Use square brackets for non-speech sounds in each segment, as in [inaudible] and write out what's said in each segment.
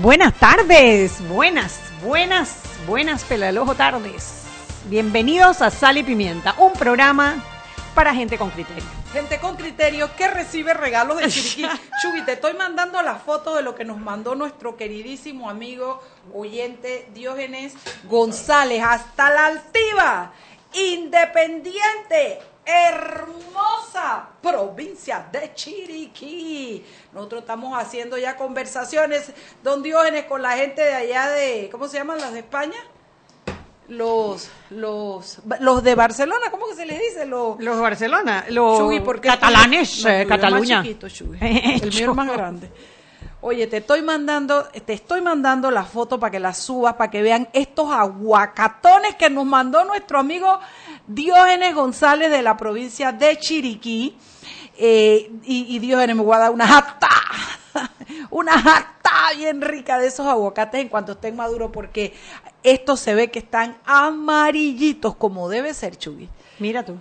Buenas tardes, buenas, buenas, buenas pelalojo tardes. Bienvenidos a Sal y Pimienta, un programa para gente con criterio. Gente con criterio que recibe regalos de Chiriquí. [laughs] Chubi, te estoy mandando la foto de lo que nos mandó nuestro queridísimo amigo oyente Diógenes González. Hasta la altiva, independiente, hermosa provincia de Chiriquí. Nosotros estamos haciendo ya conversaciones, don Diógenes, con la gente de allá de, ¿cómo se llaman las de España? Los, los, los de Barcelona, ¿cómo que se les dice? Los, Los de Barcelona, los Chuy, ¿por qué catalanes, no, eh, Cataluña. chiquito. [laughs] El mío es más grande. Oye, te estoy mandando, te estoy mandando la foto para que la subas, para que vean estos aguacatones que nos mandó nuestro amigo Diógenes González de la provincia de Chiriquí. Eh, y, y Diógenes me voy a dar una jata, [laughs] una jata bien rica de esos aguacates en cuanto estén maduros, porque estos se ve que están amarillitos como debe ser, Chuy. Mira tú.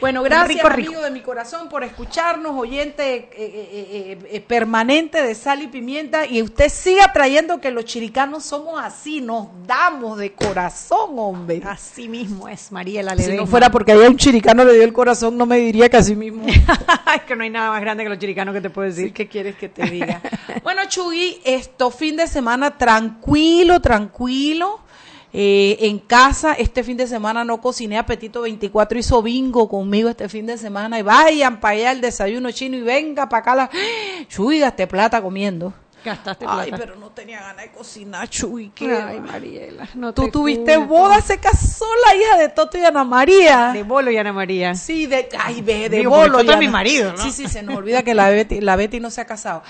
Bueno, gracias Rico, rico. amigo de mi corazón por escucharnos, oyente eh, eh, eh, eh, permanente de sal y pimienta y usted siga trayendo que los chiricanos somos así, nos damos de corazón, hombre. Así mismo es, Mariela Si Ledesma. no fuera porque había un chiricano le dio el corazón, no me diría que así mismo. [laughs] es que no hay nada más grande que los chiricanos que te puedo decir. Sí, ¿qué quieres que te diga? [laughs] bueno, Chugui, esto fin de semana tranquilo, tranquilo. Eh, en casa, este fin de semana no cociné apetito 24, hizo bingo conmigo este fin de semana y vayan para allá el desayuno chino y venga para acá la... [gasps] Chuy, plata comiendo. Gastaste Ay, plata. pero no tenía ganas de cocinar, Chuy. Ay, Mariela. No Tú te tuviste boda, se casó la hija de Toto y Ana María. De Bolo y Ana María. Sí, de, ay, ve, de Digo, Bolo. Toto y es mi Ana- marido, ¿no? Sí, sí, se nos olvida que la Betty, la Betty no se ha casado.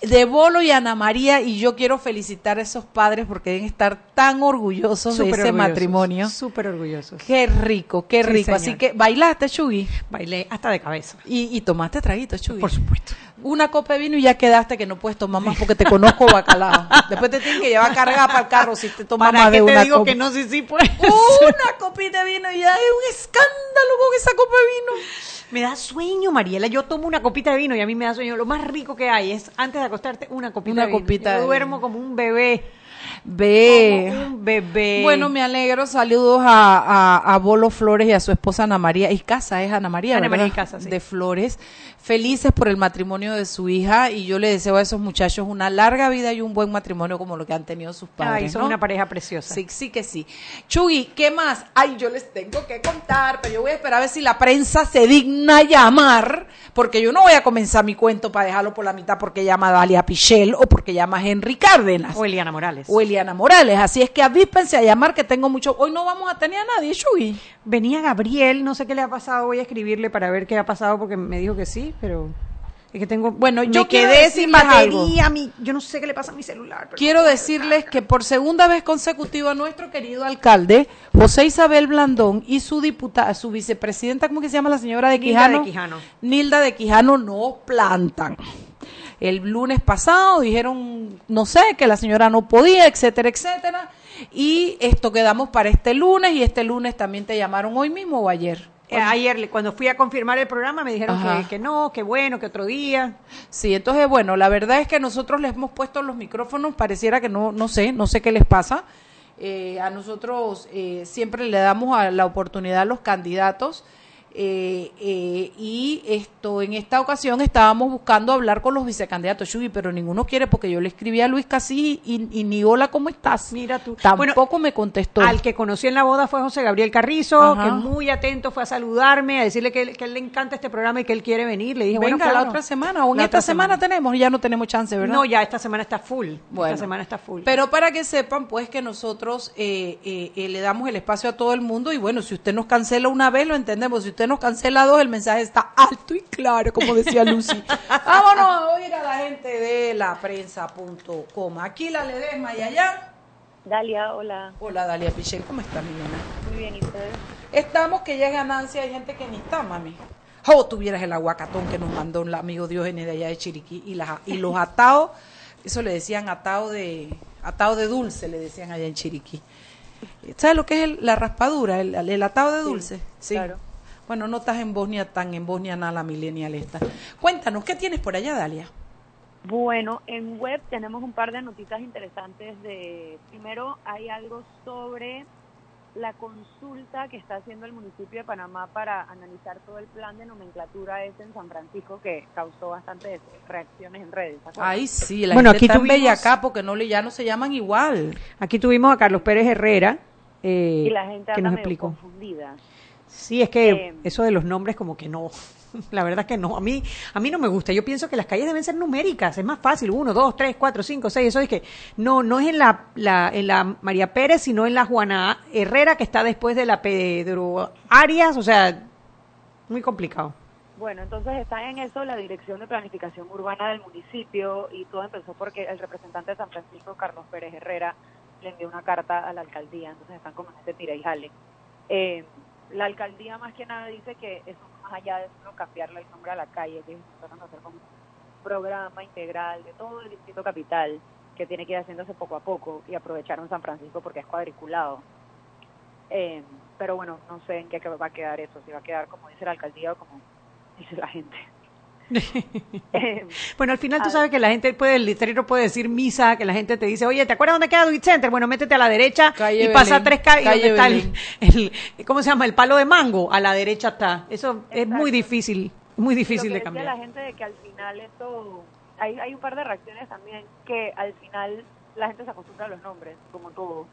De Bolo y Ana María, y yo quiero felicitar a esos padres porque deben estar tan orgullosos de ese orgullosos, matrimonio. Súper orgullosos. Qué rico, qué rico. Así que bailaste, Chugui, Bailé hasta de cabeza. y, y tomaste traguito, Chugui. Por supuesto. Una copa de vino y ya quedaste que no puedes tomar más porque te conozco bacalao. Después te tienen que llevar cargada para el carro si te tomas ¿Para más de te una digo copa. que no? Sí, sí, pues. Una copita de vino y ya es un escándalo con esa copa de vino. Me da sueño, Mariela. Yo tomo una copita de vino y a mí me da sueño. Lo más rico que hay es, antes de acostarte, una copita Una de vino. copita Yo de duermo vino. como un bebé. Ve. Como un bebé. Bueno, me alegro. Saludos a, a, a Bolo Flores y a su esposa Ana María. Y casa es Ana María, Ana ¿verdad? María Icaza, sí. De Flores. Felices por el matrimonio de su hija. Y yo le deseo a esos muchachos una larga vida y un buen matrimonio como lo que han tenido sus padres. Ay, son ¿no? una pareja preciosa. Sí, sí que sí. Chugui, ¿qué más? Ay, yo les tengo que contar, pero yo voy a esperar a ver si la prensa se digna llamar, porque yo no voy a comenzar mi cuento para dejarlo por la mitad porque llama Dalia Pichel o porque llama Henry Cárdenas O Eliana Morales. o Eliana Morales. Así es que avíspense a llamar que tengo mucho. Hoy no vamos a tener a nadie, Chugui. Venía Gabriel, no sé qué le ha pasado. Voy a escribirle para ver qué ha pasado porque me dijo que sí, pero es que tengo. Bueno, yo quedé sin batería. Mi, yo no sé qué le pasa a mi celular. pero- Quiero decirles que por segunda vez consecutiva nuestro querido alcalde, José Isabel Blandón, y su diputada, su vicepresidenta, ¿cómo que se llama la señora de Nilda de Quijano? Quijano. Nilda de Quijano no plantan. El lunes pasado dijeron, no sé, que la señora no podía, etcétera, etcétera. Y esto quedamos para este lunes y este lunes también te llamaron hoy mismo o ayer. Eh, ayer, cuando fui a confirmar el programa, me dijeron que, que no, que bueno, que otro día. Sí, entonces, bueno, la verdad es que nosotros les hemos puesto los micrófonos, pareciera que no, no sé, no sé qué les pasa. Eh, a nosotros eh, siempre le damos a la oportunidad a los candidatos eh, eh, y esto en esta ocasión estábamos buscando hablar con los vicecandidatos, Shugi, pero ninguno quiere porque yo le escribí a Luis Casí y, y ni hola, ¿cómo estás? Mira tú. Tampoco Bueno, me contestó. Al que conocí en la boda fue José Gabriel Carrizo, Ajá. que muy atento fue a saludarme, a decirle que, él- que él le encanta este programa y que él quiere venir. Le dije, Venga, bueno, claro. la otra semana, o en esta otra semana, tenemos, ya no tenemos chance, ¿verdad? No, ya esta semana está full. Bueno, esta semana está full. Pero para que sepan, pues que nosotros eh, eh, eh, le damos el espacio a todo el mundo y bueno, si usted nos cancela una vez, lo entendemos. Si usted nos cancela dos, el mensaje está alto y claro, como decía Lucy. [laughs] Vámonos a oír a la gente de la prensa.com. Aquí la Ledesma y allá. Dalia, hola. Hola, Dalia Pichel, ¿cómo está mi nena? Muy bien, ¿y ustedes? Estamos que ya es ganancia, hay gente que ni está, mami. Oh, tuvieras el aguacatón que nos mandó el amigo Diógenes de allá de Chiriquí y, las, y los atados, eso le decían atado de, atado de dulce, le decían allá en Chiriquí. ¿Sabes lo que es el- la raspadura, el, el atado de dulce? Sí. claro. Bueno, no estás en Bosnia tan en Bosnia nada la millennial esta. Cuéntanos, ¿qué tienes por allá, Dalia? Bueno, en web tenemos un par de noticias interesantes de, primero hay algo sobre la consulta que está haciendo el municipio de Panamá para analizar todo el plan de nomenclatura ese en San Francisco que causó bastantes reacciones en redes. Ay, sí, la bueno, gente aquí está tuvimos, acá porque no, ya no se llaman igual. Aquí tuvimos a Carlos Pérez Herrera, eh, y la gente que nos explicó. confundida. Sí, es que eh, eso de los nombres como que no. [laughs] La verdad que no. A mí, a mí no me gusta. Yo pienso que las calles deben ser numéricas. Es más fácil. Uno, dos, tres, cuatro, cinco, seis. Eso es que no, no es en la, la, en la María Pérez, sino en la Juana Herrera, que está después de la Pedro Arias. O sea, muy complicado. Bueno, entonces está en eso la Dirección de Planificación Urbana del municipio y todo empezó porque el representante de San Francisco, Carlos Pérez Herrera, le envió una carta a la alcaldía. Entonces están como en este tira y jale. Eh, la alcaldía más que nada dice que eso más allá de solo cambiarle el nombre a la calle, que están hacer como un programa integral de todo el distrito capital que tiene que ir haciéndose poco a poco y aprovecharon San Francisco porque es cuadriculado. Eh, pero bueno, no sé en qué va a quedar eso, si va a quedar como dice la alcaldía o como dice la gente. [laughs] bueno, al final tú sabes que la gente puede, el letrero puede decir misa, que la gente te dice, oye, ¿te acuerdas dónde queda Duit Center? Bueno, métete a la derecha y pasa tres calles. está [laughs] el, ¿cómo se llama? El palo de mango, a la derecha está. Eso es muy difícil, muy difícil de cambiar. la gente de que al final esto, hay, hay un par de reacciones también, que al final la gente se acostumbra a los nombres, como todo.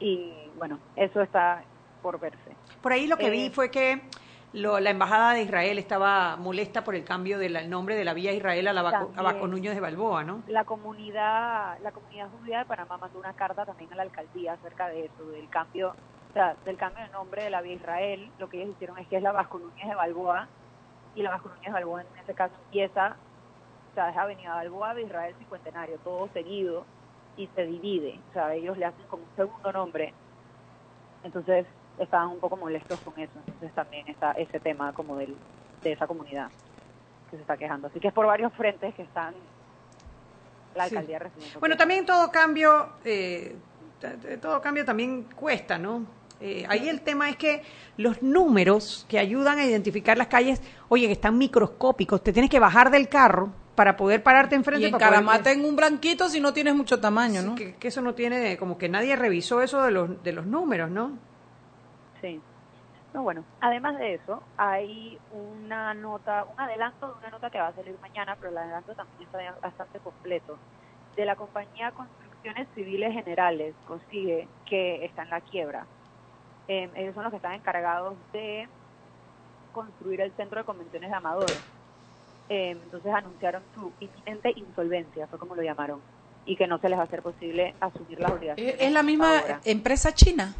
Y bueno, eso está por verse. Por ahí lo que vi eh, fue que la embajada de Israel estaba molesta por el cambio del nombre de la vía Israel a la Baco, Núñez de Balboa, ¿no? La comunidad, la comunidad judía de Panamá mandó una carta también a la alcaldía acerca de eso, del cambio, o sea, del cambio de nombre de la vía Israel. Lo que ellos hicieron es que es la Vasco Núñez de Balboa y la Vasco Núñez de Balboa en este caso empieza, o sea, es Avenida Balboa de Israel Cincuentenario, todo seguido y se divide, o sea, ellos le hacen como un segundo nombre. Entonces, estaban un poco molestos con eso. Entonces también está ese tema como del, de esa comunidad que se está quejando. Así que es por varios frentes que están la alcaldía recibiendo. Bueno, también todo cambio, eh, todo cambio también cuesta, ¿no? Eh, ahí el tema es que los números que ayudan a identificar las calles, oye, que están microscópicos, te tienes que bajar del carro para poder pararte enfrente. Y encaramate en un blanquito si no tienes mucho tamaño, ¿no? que, que, eso no tiene, como que nadie revisó eso de los, de los números, ¿no? Sí. No, bueno, además de eso, hay una nota, un adelanto de una nota que va a salir mañana, pero el adelanto también está bastante completo, de la compañía Construcciones Civiles Generales, consigue que está en la quiebra. Em, ellos son los que están encargados de construir el centro de convenciones de Amador. Em, entonces anunciaron su inminente insolvencia, fue como lo llamaron, y que no se les va a hacer posible asumir las obligaciones. ¿Es la misma empresa china?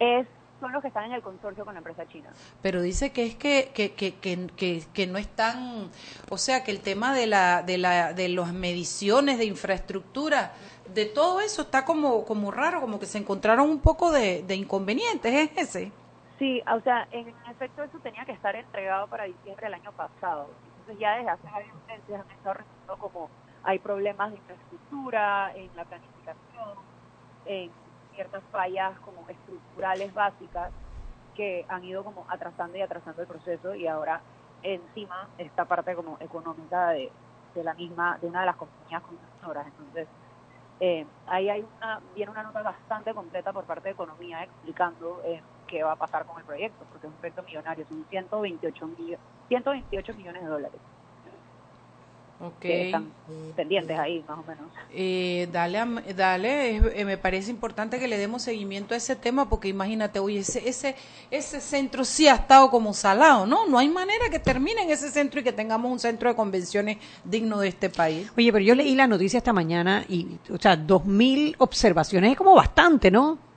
Es son los que están en el consorcio con la empresa china. Pero dice que es que, que, que, que, que no están, o sea, que el tema de, la, de, la, de las mediciones de infraestructura, de todo eso está como, como raro, como que se encontraron un poco de, de inconvenientes, ¿es ese? Sí, o sea, en efecto eso tenía que estar entregado para diciembre del año pasado. Entonces ya desde hace varios meses han estado resultando como hay problemas de infraestructura, en la planificación, en ciertas fallas como estructurales básicas que han ido como atrasando y atrasando el proceso y ahora encima esta parte como económica de, de la misma, de una de las compañías constructoras. Entonces, eh, ahí hay una, viene una nota bastante completa por parte de Economía explicando eh, qué va a pasar con el proyecto, porque es un proyecto millonario, son 128, 128 millones de dólares. Okay. están pendientes ahí, más o menos. Eh, dale, dale eh, me parece importante que le demos seguimiento a ese tema porque imagínate, oye, ese, ese, ese centro sí ha estado como salado, ¿no? No hay manera que termine en ese centro y que tengamos un centro de convenciones digno de este país. Oye, pero yo leí la noticia esta mañana y, o sea, dos mil observaciones es como bastante, ¿no?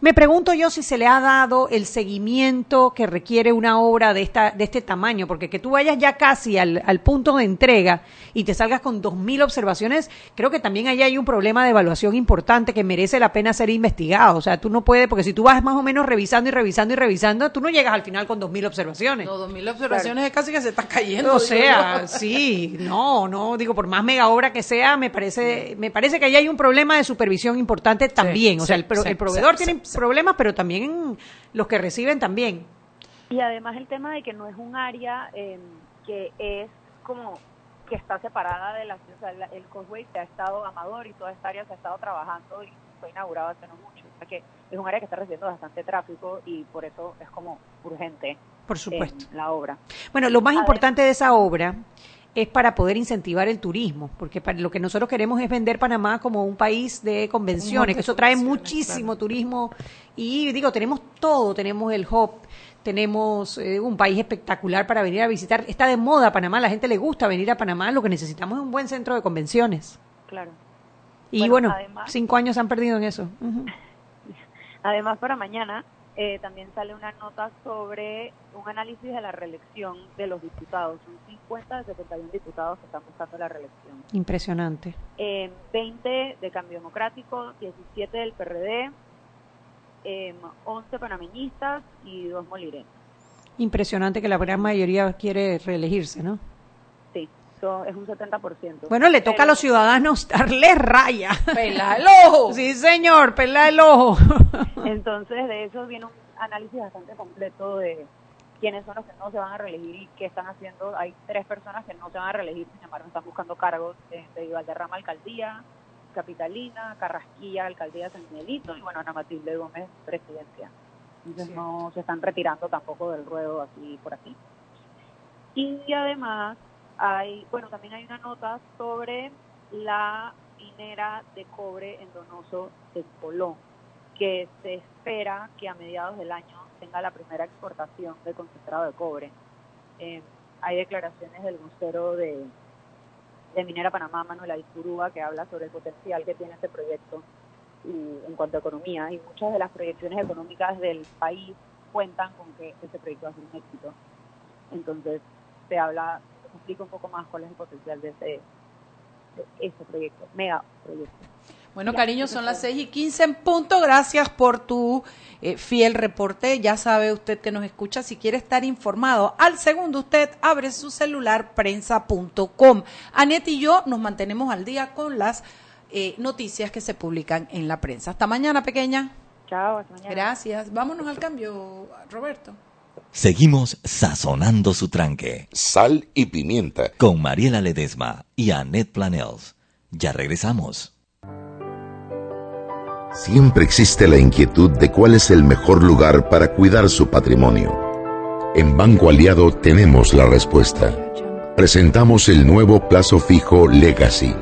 Me pregunto yo si se le ha dado el seguimiento que requiere una obra de, esta, de este tamaño, porque que tú vayas ya casi al, punto de entrega y te salgas con dos mil observaciones, creo que también ahí hay un problema de evaluación importante que merece la pena ser investigado. O sea, tú no puedes, porque si tú vas más o menos revisando y revisando y revisando, tú no llegas al final con dos mil observaciones. No, dos mil observaciones es casi que se está cayendo. O sea, sí, no, no, digo, por más mega obra que sea, me parece, me parece que ahí hay un problema de supervisión importante también. o sea, el, el proveedor tienen problemas, pero también los que reciben también. Y además el tema de que no es un área em, que es como que está separada de la ciudad. el Causeway se ha estado, Amador y toda esta área se ha estado trabajando y fue inaugurado hace no mucho. O sea que es un área que está recibiendo bastante tráfico y por eso es como urgente. Por supuesto. la obra. Bueno, lo más importante de esa obra es para poder incentivar el turismo, porque para, lo que nosotros queremos es vender Panamá como un país de convenciones, que eso trae muchísimo turismo y digo, tenemos todo, tenemos el hub, tenemos eh, un país espectacular para venir a visitar, está de moda Panamá, la gente le gusta venir a Panamá, lo que necesitamos es un buen centro de convenciones. Claro. Y bueno, cinco años se han perdido en eso. [laughs] Además, para mañana eh, también sale una nota sobre un análisis de la reelección de los diputados. Son 50 de 71 diputados que están buscando la reelección. Impresionante. 20 de Cambio Democrático, 17 del PRD, 11 em, panameñistas y 2 molireños. Impresionante que la gran mayoría quiere reelegirse, ¿no? Es un 70%. Bueno, le toca a los ciudadanos darle raya. Pela el ojo. [laughs] Sí, señor, pela el ojo. [laughs] Entonces, de eso viene un análisis bastante completo de quiénes son los que no se van a reelegir y qué están haciendo. Hay tres personas que no se van a reelegir, sin embargo, están buscando cargos de Valderrama Alcaldía, Capitalina, Carrasquilla, Alcaldía San Miguelito y bueno, Ana Matilde Gómez, Presidencia. Entonces no se están retirando tampoco del ruedo así por aquí. Y además hay, bueno, también hay una nota sobre la minera de cobre en Donoso de Colón, que se espera que a mediados del año tenga la primera exportación de concentrado de cobre. Eh, hay declaraciones del vocero de, de Minera Panamá, Manuel Alcurúa, que habla sobre el potencial que tiene este proyecto y, en cuanto a economía. Y muchas de las proyecciones económicas del país cuentan con que este proyecto va a ser un éxito. Entonces, se habla explico un poco más cuál es el potencial de ese, ese proyecto, mega proyecto. Bueno, cariño, son las 6 y 15 en punto. Gracias por tu eh, fiel reporte. Ya sabe usted que nos escucha. Si quiere estar informado al segundo, usted abre su celular prensa.com. Anet y yo nos mantenemos al día con las eh, noticias que se publican en la prensa. Hasta mañana, pequeña. Chao, hasta mañana. Gracias. Vámonos al cambio, Roberto. Seguimos sazonando su tranque. Sal y pimienta. Con Mariela Ledesma y Annette Planels. Ya regresamos. Siempre existe la inquietud de cuál es el mejor lugar para cuidar su patrimonio. En Banco Aliado tenemos la respuesta. Presentamos el nuevo plazo fijo Legacy,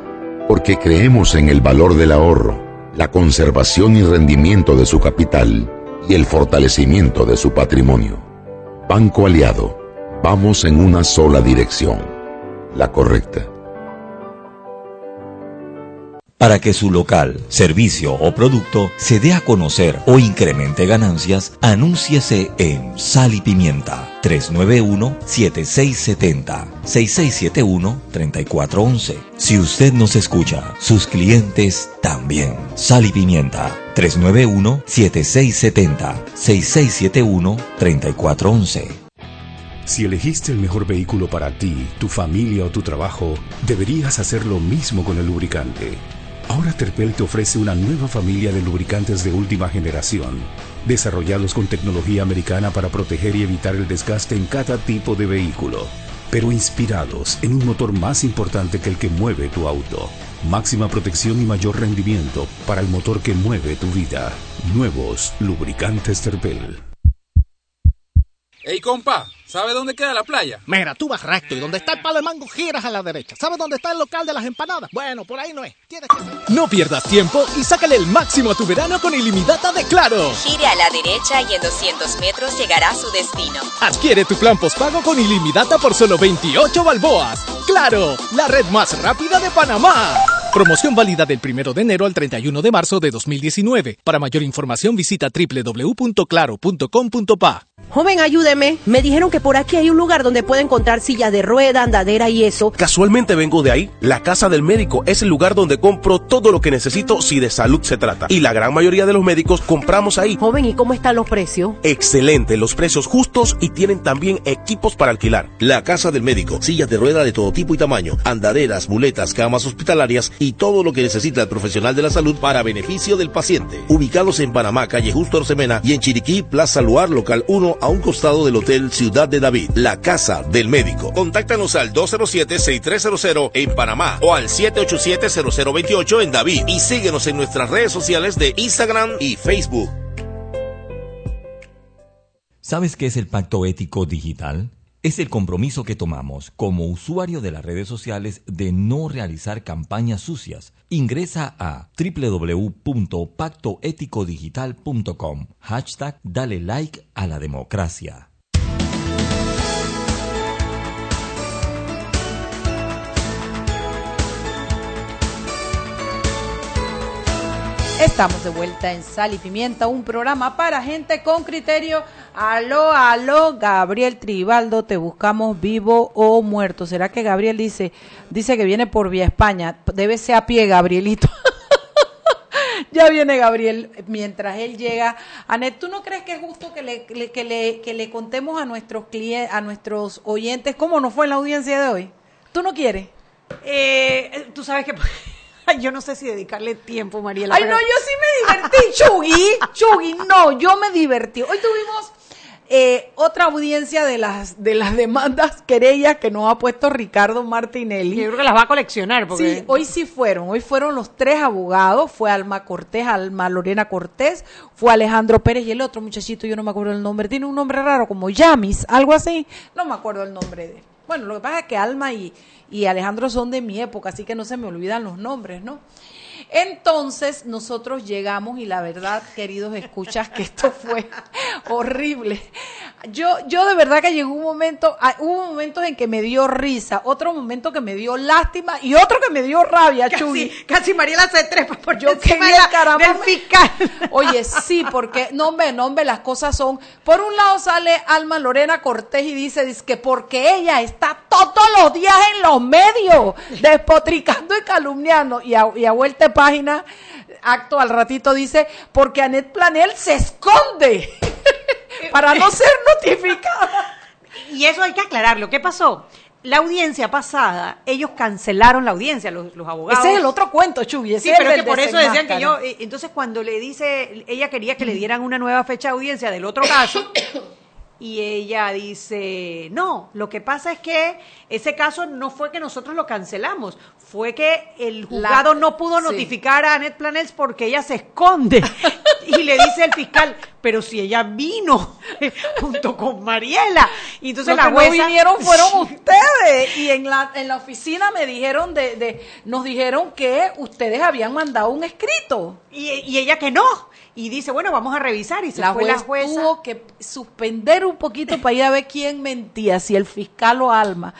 porque creemos en el valor del ahorro, la conservación y rendimiento de su capital y el fortalecimiento de su patrimonio. Banco Aliado, vamos en una sola dirección, la correcta. Para que su local, servicio o producto se dé a conocer o incremente ganancias, anúnciese en Sal y Pimienta 391-7670-6671-3411. Si usted nos escucha, sus clientes también. Sal y Pimienta 391-7670-6671-3411. Si elegiste el mejor vehículo para ti, tu familia o tu trabajo, deberías hacer lo mismo con el lubricante. Ahora Terpel te ofrece una nueva familia de lubricantes de última generación, desarrollados con tecnología americana para proteger y evitar el desgaste en cada tipo de vehículo, pero inspirados en un motor más importante que el que mueve tu auto. Máxima protección y mayor rendimiento para el motor que mueve tu vida. Nuevos lubricantes Terpel. Ey, compa, ¿sabe dónde queda la playa? Mira, tú vas recto y donde está el palo de mango giras a la derecha. ¿Sabes dónde está el local de las empanadas? Bueno, por ahí no es. No pierdas tiempo y sácale el máximo a tu verano con ilimitada de Claro. Gire a la derecha y en 200 metros llegará a su destino. Adquiere tu plan postpago con ilimitada por solo 28 balboas. Claro, la red más rápida de Panamá. Promoción válida del 1 de enero al 31 de marzo de 2019. Para mayor información visita www.claro.com.pa. Joven, ayúdeme. Me dijeron que por aquí hay un lugar donde puede encontrar sillas de rueda, andadera y eso. Casualmente vengo de ahí. La casa del médico es el lugar donde compro todo lo que necesito si de salud se trata. Y la gran mayoría de los médicos compramos ahí. Joven, ¿y cómo están los precios? Excelente, los precios justos y tienen también equipos para alquilar. La casa del médico, sillas de rueda de todo tipo y tamaño, andaderas, muletas, camas hospitalarias y todo lo que necesita el profesional de la salud para beneficio del paciente. Ubicados en Panamá, calle Justo Orsemena y en Chiriquí, Plaza Luar, local 1 a un costado del Hotel Ciudad de David, la casa del médico. Contáctanos al 207-6300 en Panamá o al 787-0028 en David y síguenos en nuestras redes sociales de Instagram y Facebook. ¿Sabes qué es el pacto ético digital? Es el compromiso que tomamos como usuario de las redes sociales de no realizar campañas sucias. Ingresa a www.pactoeticodigital.com. Hashtag Dale like a la democracia. Estamos de vuelta en Sal y Pimienta, un programa para gente con criterio. Aló, aló, Gabriel Tribaldo, te buscamos vivo o muerto. ¿Será que Gabriel dice, dice que viene por vía España? Debe ser a pie, Gabrielito. [laughs] ya viene Gabriel mientras él llega. Anet, ¿tú no crees que es justo que le, que le, que le contemos a nuestros clientes, a nuestros oyentes cómo nos fue en la audiencia de hoy? ¿Tú no quieres? Eh, tú sabes que [laughs] [laughs] yo no sé si dedicarle tiempo, Mariela. Ay, no, yo sí me [laughs] divertí, Chugui. Chugui, no, yo me divertí. Hoy tuvimos eh, otra audiencia de las de las demandas querellas que nos ha puesto Ricardo Martinelli. Yo creo que las va a coleccionar. Porque... Sí, hoy sí fueron. Hoy fueron los tres abogados. Fue Alma Cortés, Alma Lorena Cortés, fue Alejandro Pérez y el otro muchachito, yo no me acuerdo el nombre. Tiene un nombre raro, como Yamis, algo así. No me acuerdo el nombre de él. Bueno, lo que pasa es que Alma y, y Alejandro son de mi época, así que no se me olvidan los nombres, ¿no? Entonces nosotros llegamos y la verdad, queridos escuchas, que esto fue [laughs] horrible. Yo, yo de verdad que llegó un momento, ah, hubo momentos en que me dio risa, otro momento que me dio lástima y otro que me dio rabia, casi, Casi Mariela se trepa por yo [laughs] quería caramba. Del fiscal. [laughs] Oye, sí, porque no me, no me, las cosas son. Por un lado sale Alma Lorena Cortés y dice, dice que porque ella está todos los días en los medios, [laughs] despotricando y calumniando y a, y a vuelta de página, acto al ratito dice, porque Anet Planel se esconde [laughs] para no ser notificada. Y eso hay que aclararlo. ¿Qué pasó? La audiencia pasada, ellos cancelaron la audiencia, los, los abogados. Ese es el otro cuento, Chubi. Sí, pero es que por eso decían que yo. Eh, entonces, cuando le dice, ella quería que le dieran una nueva fecha de audiencia del otro caso. Y ella dice, no, lo que pasa es que ese caso no fue que nosotros lo cancelamos, fue que el juzgado no pudo notificar a Annette Planels porque ella se esconde. [laughs] y le dice el fiscal, pero si ella vino [laughs] junto con Mariela. Y entonces Los que no vinieron fueron [laughs] ustedes. Y en la, en la oficina me dijeron de, de, nos dijeron que ustedes habían mandado un escrito. Y, y ella que no y dice, bueno, vamos a revisar. Y se la fue la jueza. tuvo que suspender un poquito para ir a ver quién mentía, si el fiscal o Alma.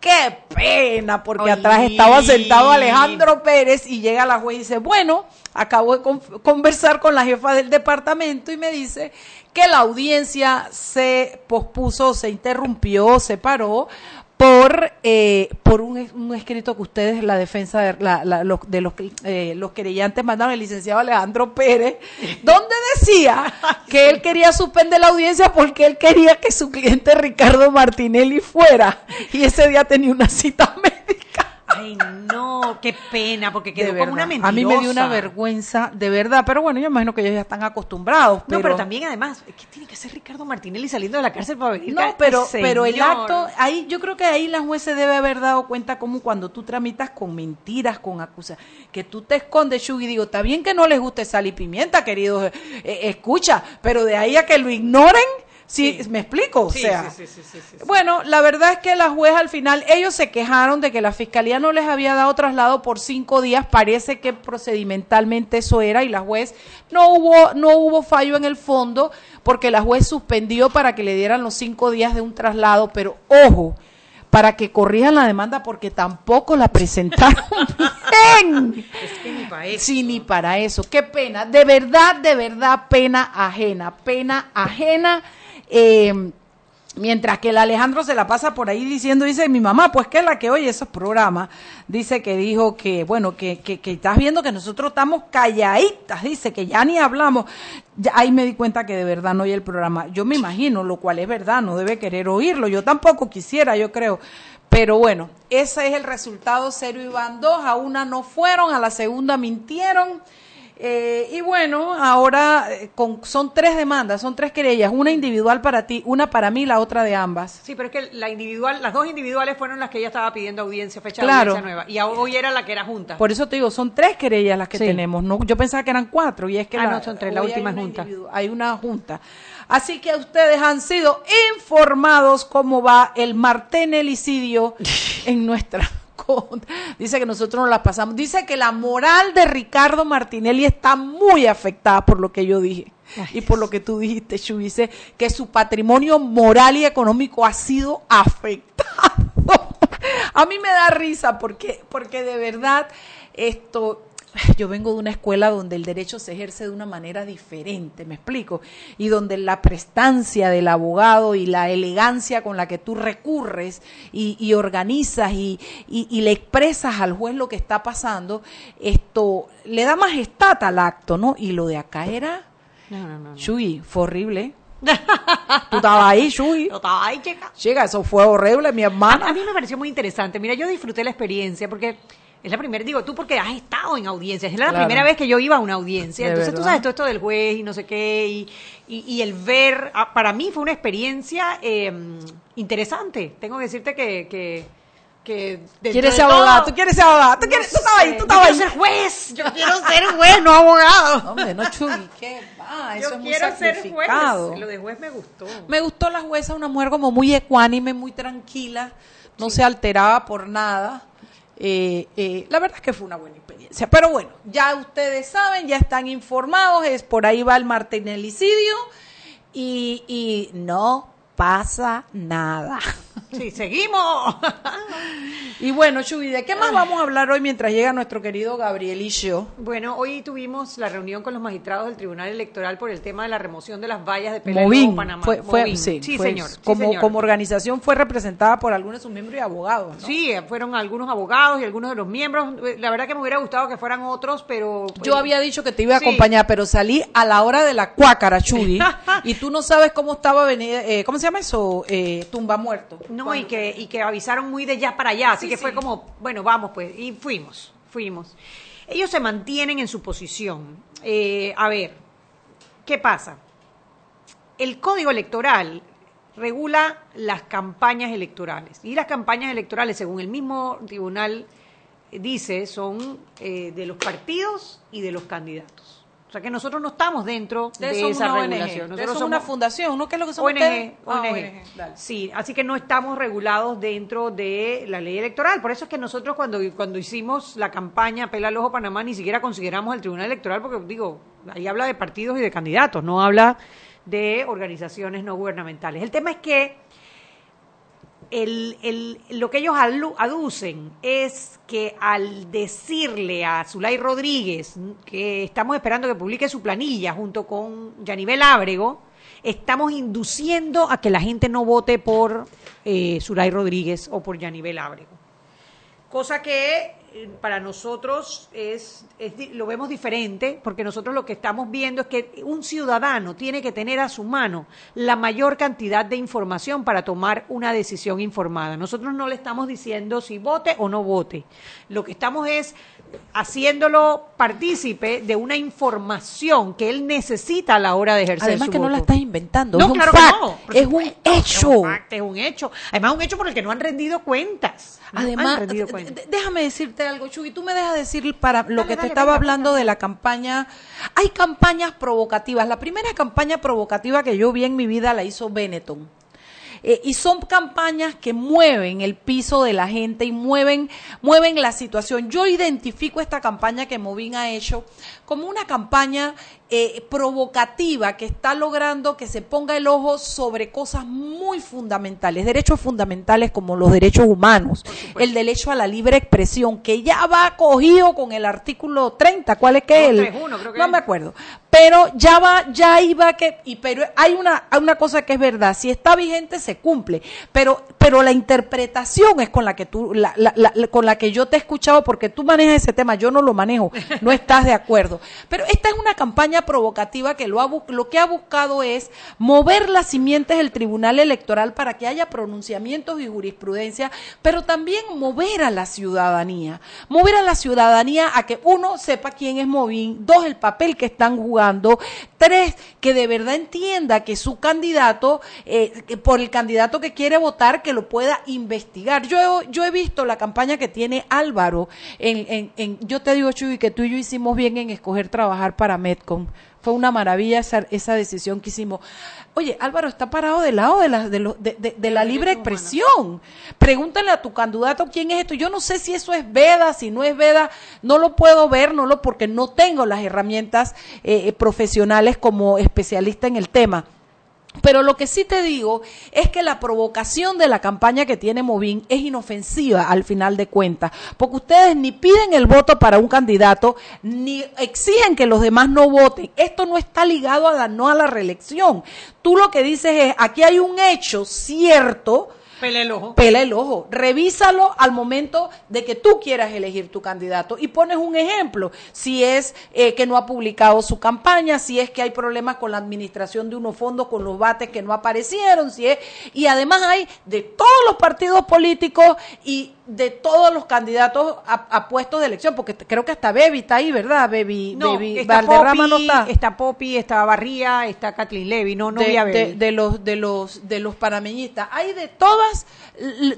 Qué pena, porque atrás estaba sentado Alejandro Pérez y llega la juez y dice, bueno, acabo de conversar con la jefa del departamento y me dice que la audiencia se pospuso, se interrumpió, se paró por eh, por un, un, escrito que ustedes la defensa de, la, la, los, de los, eh, los querellantes mandaron el licenciado Alejandro Pérez [laughs] donde decía que él quería suspender la audiencia porque él quería que su cliente Ricardo Martinelli fuera. Y ese día tenía una cita médica Ay, no, qué pena, porque quedó como una mentirosa. A mí me dio una vergüenza, de verdad, pero bueno, yo imagino que ellos ya están acostumbrados. Pero... No, pero también además, ¿qué tiene que hacer Ricardo Martinelli saliendo de la cárcel para venir? No, pero, pero el acto, ahí yo creo que ahí la juez se debe haber dado cuenta como cuando tú tramitas con mentiras, con acusaciones, que tú te escondes, Shugi, digo, está bien que no les guste sal y pimienta, queridos, eh, eh, escucha, pero de ahí a que lo ignoren, Sí, me explico, o sea. bueno, la verdad es que la juez al final, ellos se quejaron de que la fiscalía no les había dado traslado por cinco días, parece que procedimentalmente eso era, y la juez no hubo, no hubo fallo en el fondo, porque la juez suspendió para que le dieran los cinco días de un traslado, pero ojo, para que corrijan la demanda porque tampoco la presentaron [laughs] bien. Es que ni para eso. Sí, ni para eso. Qué pena. De verdad, de verdad, pena ajena. Pena ajena eh, mientras que el Alejandro se la pasa por ahí diciendo, dice mi mamá, pues que es la que oye esos programas, dice que dijo que, bueno, que, que, estás viendo que nosotros estamos calladitas, dice que ya ni hablamos. Ya, ahí me di cuenta que de verdad no oye el programa. Yo me imagino, lo cual es verdad, no debe querer oírlo. Yo tampoco quisiera, yo creo. Pero bueno, ese es el resultado. Cero y van dos, a una no fueron, a la segunda mintieron. Eh, y bueno, ahora eh, con, son tres demandas, son tres querellas, una individual para ti, una para mí, la otra de ambas. Sí, pero es que la individual, las dos individuales fueron las que ella estaba pidiendo audiencia, fecha Claro. de audiencia nueva. Y hoy era la que era junta. Por eso te digo, son tres querellas las que Sí. tenemos. No, yo pensaba que eran cuatro y es que Ah, la, no, son tres, la última hay una junta. Hay una junta. Así que ustedes han sido informados cómo va el martenelicidio en nuestra Dice que nosotros nos la pasamos. Dice que la moral de Ricardo Martinelli está muy afectada por lo que yo dije. y por lo que tú dijiste, Chu, dice que su patrimonio moral y económico ha sido afectado. [laughs] A mí me da risa porque, porque de verdad esto, [laughs] yo vengo de una escuela donde el derecho se ejerce de una manera diferente, me explico, y donde la prestancia del abogado y la elegancia con la que tú recurres y, y organizas y, y- y le expresas al juez lo que está pasando, esto le da majestad al acto, ¿no? Y lo de acá era, No, no, no. Chuy, fue horrible. Tú estabas ahí, Chuy. Yo estaba ahí, chica. Chica, eso fue horrible, mi A, hermana. a mí me pareció muy interesante. Mira, yo disfruté la experiencia porque es la primera, digo, tú porque has estado en audiencias, es la Claro. primera vez que yo iba a una audiencia. De Entonces tú verdad. sabes todo esto del juez y no sé qué, y, y, y el ver, ah, para mí fue una experiencia eh, interesante. Tengo que decirte que... que que ¿Quieres ser todo- abogada? ¿Tú quieres ser abogada? ¿Tú quieres? ¿Tú estabas ahí? ¿Tú Yo estabas quiero ahí? ser juez, yo quiero ser juez, no abogado. Hombre, no, Chuy, ¿qué va? Eso yo es muy quiero ser sacrificado. juez. Lo de juez me gustó. Me gustó la jueza, una mujer como muy ecuánime, muy tranquila, no se alteraba por nada. Eh, eh, la verdad es que fue una buena experiencia. Pero bueno, ya ustedes saben, ya están informados, es por ahí va el martinelicidio y, y no pasa nada. Sí, seguimos. [laughs] Y bueno, Chuy, ¿de qué más vamos a hablar hoy mientras llega nuestro querido Gabrielillo? Bueno, hoy tuvimos la reunión con los magistrados del Tribunal Electoral por el tema de la remoción de las vallas de Movin, Lobo, Panamá. fue, sí, sí, fue- señor. sí, como, señor. como organización fue representada por algunos de sus miembros y abogados. ¿no? Sí, fueron algunos abogados y algunos de los miembros. La verdad que me hubiera gustado que fueran otros, pero... pues, Yo había dicho que te iba a acompañar, pero salí a la hora de la cuácara, Chudi, [laughs] y tú no sabes cómo estaba venida, eh, ¿cómo se llama eso? Eh, tumba muerto. No, y que, y que avisaron muy de ya para allá, así Sí, que sí. fue como, bueno, vamos pues, y fuimos, fuimos. Ellos se mantienen en su posición. Eh, a ver, ¿qué pasa? El código electoral regula las campañas electorales y las campañas electorales, según el mismo tribunal dice, son eh, de los partidos y de los candidatos. O sea que nosotros no estamos dentro de, son esa regulación. ustedes son una fundación, ¿no? ¿Qué es lo que son ONG, ustedes? Ah, ONG. ONG, dale. Sí, así que no estamos regulados dentro de la ley electoral. Por eso es que nosotros cuando, cuando hicimos la campaña Pela al Ojo Panamá ni siquiera consideramos el Tribunal Electoral porque, digo, ahí habla de partidos y de candidatos, no habla de organizaciones no gubernamentales. El tema es que el, el- lo que ellos aducen es que al decirle a Zulay Rodríguez que estamos esperando que publique su planilla junto con Yanivel Ábrego, estamos induciendo a que la gente no vote por eh, Zulay Rodríguez o por Yanivel Ábrego. Cosa que para nosotros es, es lo vemos diferente, porque nosotros lo que estamos viendo es que un ciudadano tiene que tener a su mano la mayor cantidad de información para tomar una decisión informada. Nosotros no le estamos diciendo si vote o no vote. Lo que estamos es haciéndolo partícipe de una información que él necesita a la hora de ejercer Además su que no la estás inventando, No, es un claro fact, que no. es un hecho. Es un, fact, es un hecho. Además, un hecho por el que no han rendido cuentas. No Además, rendido cuentas. déjame decirte algo, Chuy. Tú me dejas decir para lo Dale, que te dale, estaba venga, hablando de la campaña. Hay campañas provocativas. La primera campaña provocativa que yo vi en mi vida la hizo Benetton. Eh, y son campañas que mueven el piso de la gente y mueven, mueven la situación. Yo identifico esta campaña que Movin ha hecho como una campaña eh, provocativa que está logrando que se ponga el ojo sobre cosas muy fundamentales, derechos fundamentales como los derechos humanos, el derecho a la libre expresión, que ya va cogido con el artículo 30, ¿cuál es que es? 231 creo que No es. me acuerdo. Pero ya va, ya iba que, y pero hay una, hay una cosa que es verdad, si está vigente se cumple, pero, pero la interpretación es con la que tú, la, la- la- la- con la que yo te he escuchado, porque tú manejas ese tema, yo no lo manejo, no estás de acuerdo. Pero esta es una campaña provocativa que lo, ha, lo que ha buscado es mover las simientes del Tribunal Electoral para que haya pronunciamientos y jurisprudencia, pero también mover a la ciudadanía, mover a la ciudadanía a que uno sepa quién es Movín, dos, el papel que están jugando, tres, que de verdad entienda que su candidato, eh, por el candidato que quiere votar, que lo pueda investigar. Yo, yo he visto la campaña que tiene Álvaro en, en, yo te digo, Chuy, que tú y yo hicimos bien en escoger trabajar para Metcom. Fue una maravilla esa, esa decisión que hicimos. Oye, Álvaro está parado del lado de la, de, de, de, la libre expresión. Pregúntale a tu candidato quién es esto. Yo no sé si eso es veda, si no es veda, no lo puedo ver, no lo porque no tengo las herramientas eh, profesionales como especialista en el tema pero lo que sí te digo es que la provocación de la campaña que tiene Movín es inofensiva al final de cuentas, porque ustedes ni piden el voto para un candidato, ni exigen que los demás no voten. Esto no está ligado a la, no a la reelección. Tú lo que dices es, aquí hay un hecho cierto, Pela el ojo. Pela el ojo. Revísalo al momento de que tú quieras elegir tu candidato. Y pones un ejemplo. Si es eh, que no ha publicado su campaña, si es que hay problemas con la administración de unos fondos, con los bates que no aparecieron, si es. Y además hay de todos los partidos políticos y de todos los candidatos a, puestos de elección, porque creo que hasta Bebi está ahí, ¿verdad? Bebi, no, está Valderrama no está. Está Popi, está Barría, está Kathleen Levy, no, no de, de, de, los, de los, de los panameñistas. Hay de todas,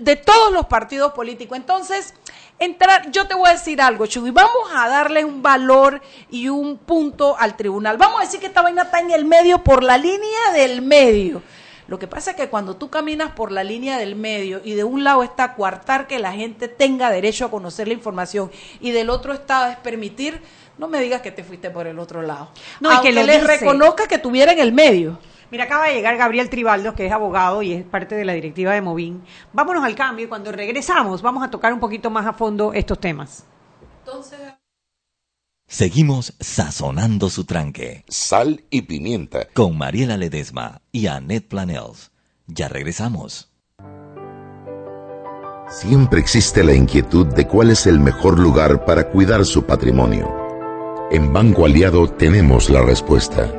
de todos los partidos políticos. Entonces, entrar, yo te voy a decir algo, Chuy, vamos a darle un valor y un punto al tribunal. Vamos a decir que esta vaina está en el medio por la línea del medio lo que pasa es que cuando tú caminas por la línea del medio y de un lado está coartar que la gente tenga derecho a conocer la información y del otro está es permitir, no me digas que te fuiste por el otro lado. No, y que les reconozca que tuviera en el medio. Mira, acaba de llegar Gabriel Tribaldos, que es abogado y es parte de la directiva de Movín. Vámonos al cambio y cuando regresamos vamos a tocar un poquito más a fondo estos temas. Entonces... Seguimos sazonando su tranque. Sal y pimienta. Con Mariela Ledesma y Annette Planels. Ya regresamos. Siempre existe la inquietud de cuál es el mejor lugar para cuidar su patrimonio. En Banco Aliado tenemos la respuesta.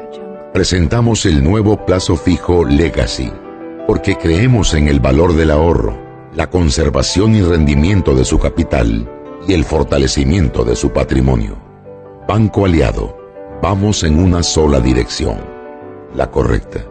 Presentamos el nuevo plazo fijo Legacy, porque creemos en el valor del ahorro, la conservación y rendimiento de su capital y el fortalecimiento de su patrimonio. Banco Aliado, vamos en una sola dirección, la correcta.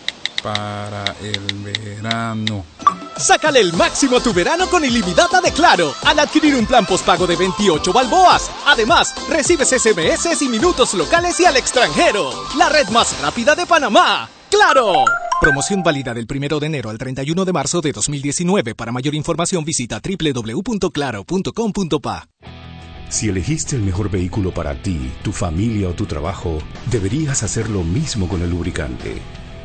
para el verano? Sácale el máximo a tu verano con ilimitada de Claro al adquirir un plan postpago de 28 balboas. Además, recibes SMS y minutos locales y al extranjero. La red más rápida de Panamá. ¡Claro! Promoción válida del 1 de enero al 31 de marzo de 2019. Para mayor información visita www.claro.com.pa. Si elegiste el mejor vehículo para ti, tu familia o tu trabajo, deberías hacer lo mismo con el lubricante.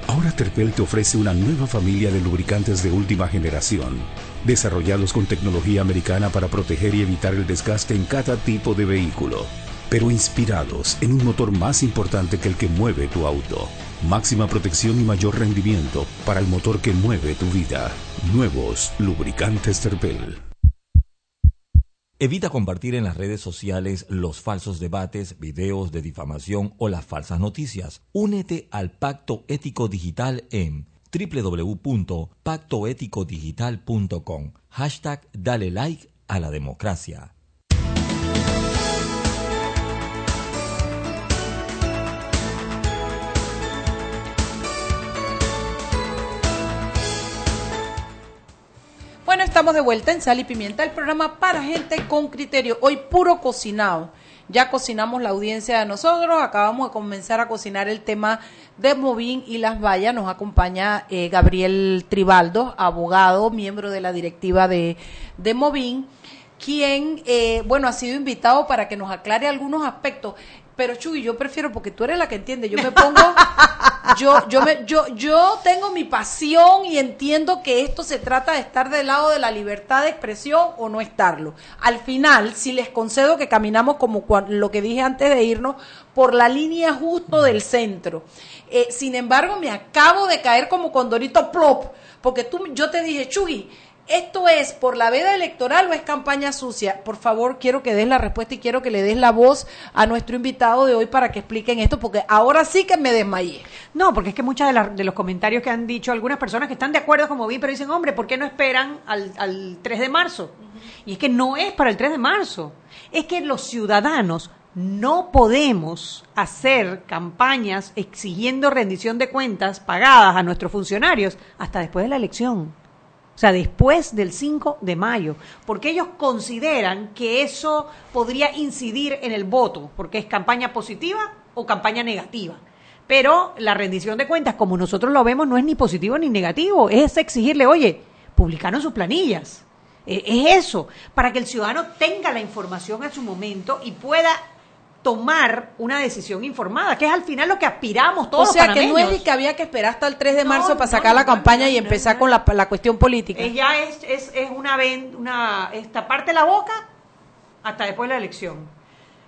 Ahora Terpel te ofrece una nueva familia de lubricantes de última generación, desarrollados con tecnología americana para proteger y evitar el desgaste en cada tipo de vehículo, pero inspirados en un motor más importante que el que mueve tu auto. Máxima protección y mayor rendimiento para el motor que mueve tu vida. Nuevos lubricantes Terpel. Evita compartir en las redes sociales los falsos debates, videos de difamación o las falsas noticias. Únete al Pacto Ético Digital en www.pactoeticodigital.com. Hashtag Dale like a la democracia. Estamos de vuelta en Sal y Pimienta, el programa para gente con criterio. Hoy puro cocinado. Ya cocinamos la audiencia de nosotros, acabamos de comenzar a cocinar el tema de Movín y las vallas. Nos acompaña eh, Gabriel Tribaldo, abogado, miembro de la directiva de, de Movín, quien, eh, bueno, ha sido invitado para que nos aclare algunos aspectos. Pero Chuy, yo prefiero porque tú eres la que entiende. Yo me pongo, [laughs] yo, yo me, yo, yo tengo mi pasión y entiendo que esto se trata de estar del lado de la libertad de expresión o no estarlo. Al final, si les concedo que caminamos como lo que dije antes de irnos por la línea justo del centro. Eh, sin embargo, me acabo de caer como condorito plop, porque tú, yo te dije, Chuy, ¿Esto es por la veda electoral o es campaña sucia? Por favor, quiero que des la respuesta y quiero que le des la voz a nuestro invitado de hoy para que expliquen esto, porque ahora sí que me desmayé. No, porque es que muchos de, de, los comentarios que han dicho algunas personas que están de acuerdo como vi, pero dicen, hombre, ¿por qué no esperan al, al 3 de marzo? Y es que no es para el 3 de marzo, es que los ciudadanos no podemos hacer campañas exigiendo rendición de cuentas pagadas a nuestros funcionarios hasta después de la elección. O sea, después del 5 de mayo, porque ellos consideran que eso podría incidir en el voto, porque es campaña positiva o campaña negativa. Pero la rendición de cuentas, como nosotros lo vemos, no es ni positivo ni negativo, es exigirle, oye, publicaron sus planillas. E, es eso, para que el ciudadano tenga la información a su momento y pueda tomar una decisión informada, que es al final lo que aspiramos todos. O sea, que no es que había que esperar hasta el 3 de marzo para sacar la campaña y empezar con la, la, cuestión política. Es ya es, es, es una, una, esta parte la boca hasta después de la elección.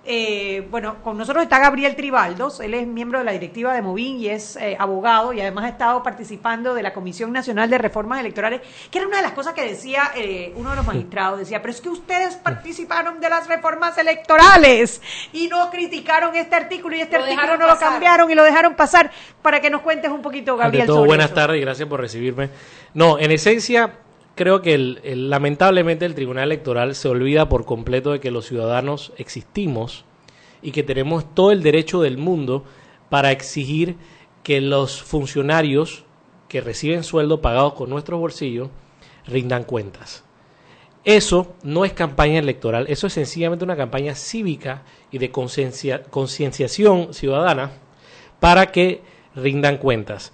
Eh, bueno, con nosotros está Gabriel Tribaldos, él es miembro de la directiva de Movín y es eh, abogado y además ha estado participando de la Comisión Nacional de Reformas Electorales, que era una de las cosas que decía eh, uno de los magistrados, decía, pero es que ustedes participaron de las reformas electorales y no criticaron este artículo y este artículo no lo cambiaron y lo dejaron pasar, para que nos cuentes un poquito, Gabriel. Ante todo, buenas tardes y gracias por recibirme. No, en esencia creo que lamentablemente el Tribunal Electoral se olvida por completo de que los ciudadanos existimos y que tenemos todo el derecho del mundo para exigir que los funcionarios que reciben sueldo pagado con nuestros bolsillos rindan cuentas. Eso no es campaña electoral, eso es sencillamente una campaña cívica y de concienciación ciudadana para que rindan cuentas.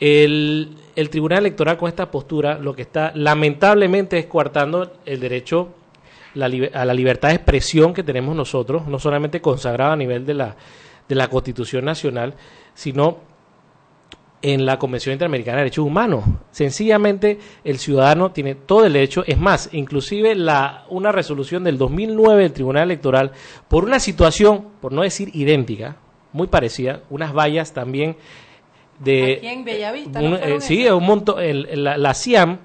El, Tribunal Electoral con esta postura lo que está lamentablemente es coartando el derecho a la libertad de expresión que tenemos nosotros, no solamente consagrado a nivel de la, de la Constitución Nacional, sino en la Convención Interamericana de Derechos Humanos. Sencillamente el ciudadano tiene todo el derecho, es más, inclusive la, una resolución del 2009 del Tribunal Electoral por una situación, por no decir idéntica, muy parecida, unas vallas también de... Aquí en Bellavista. Eh, sí, un montón, la, la, CIAM...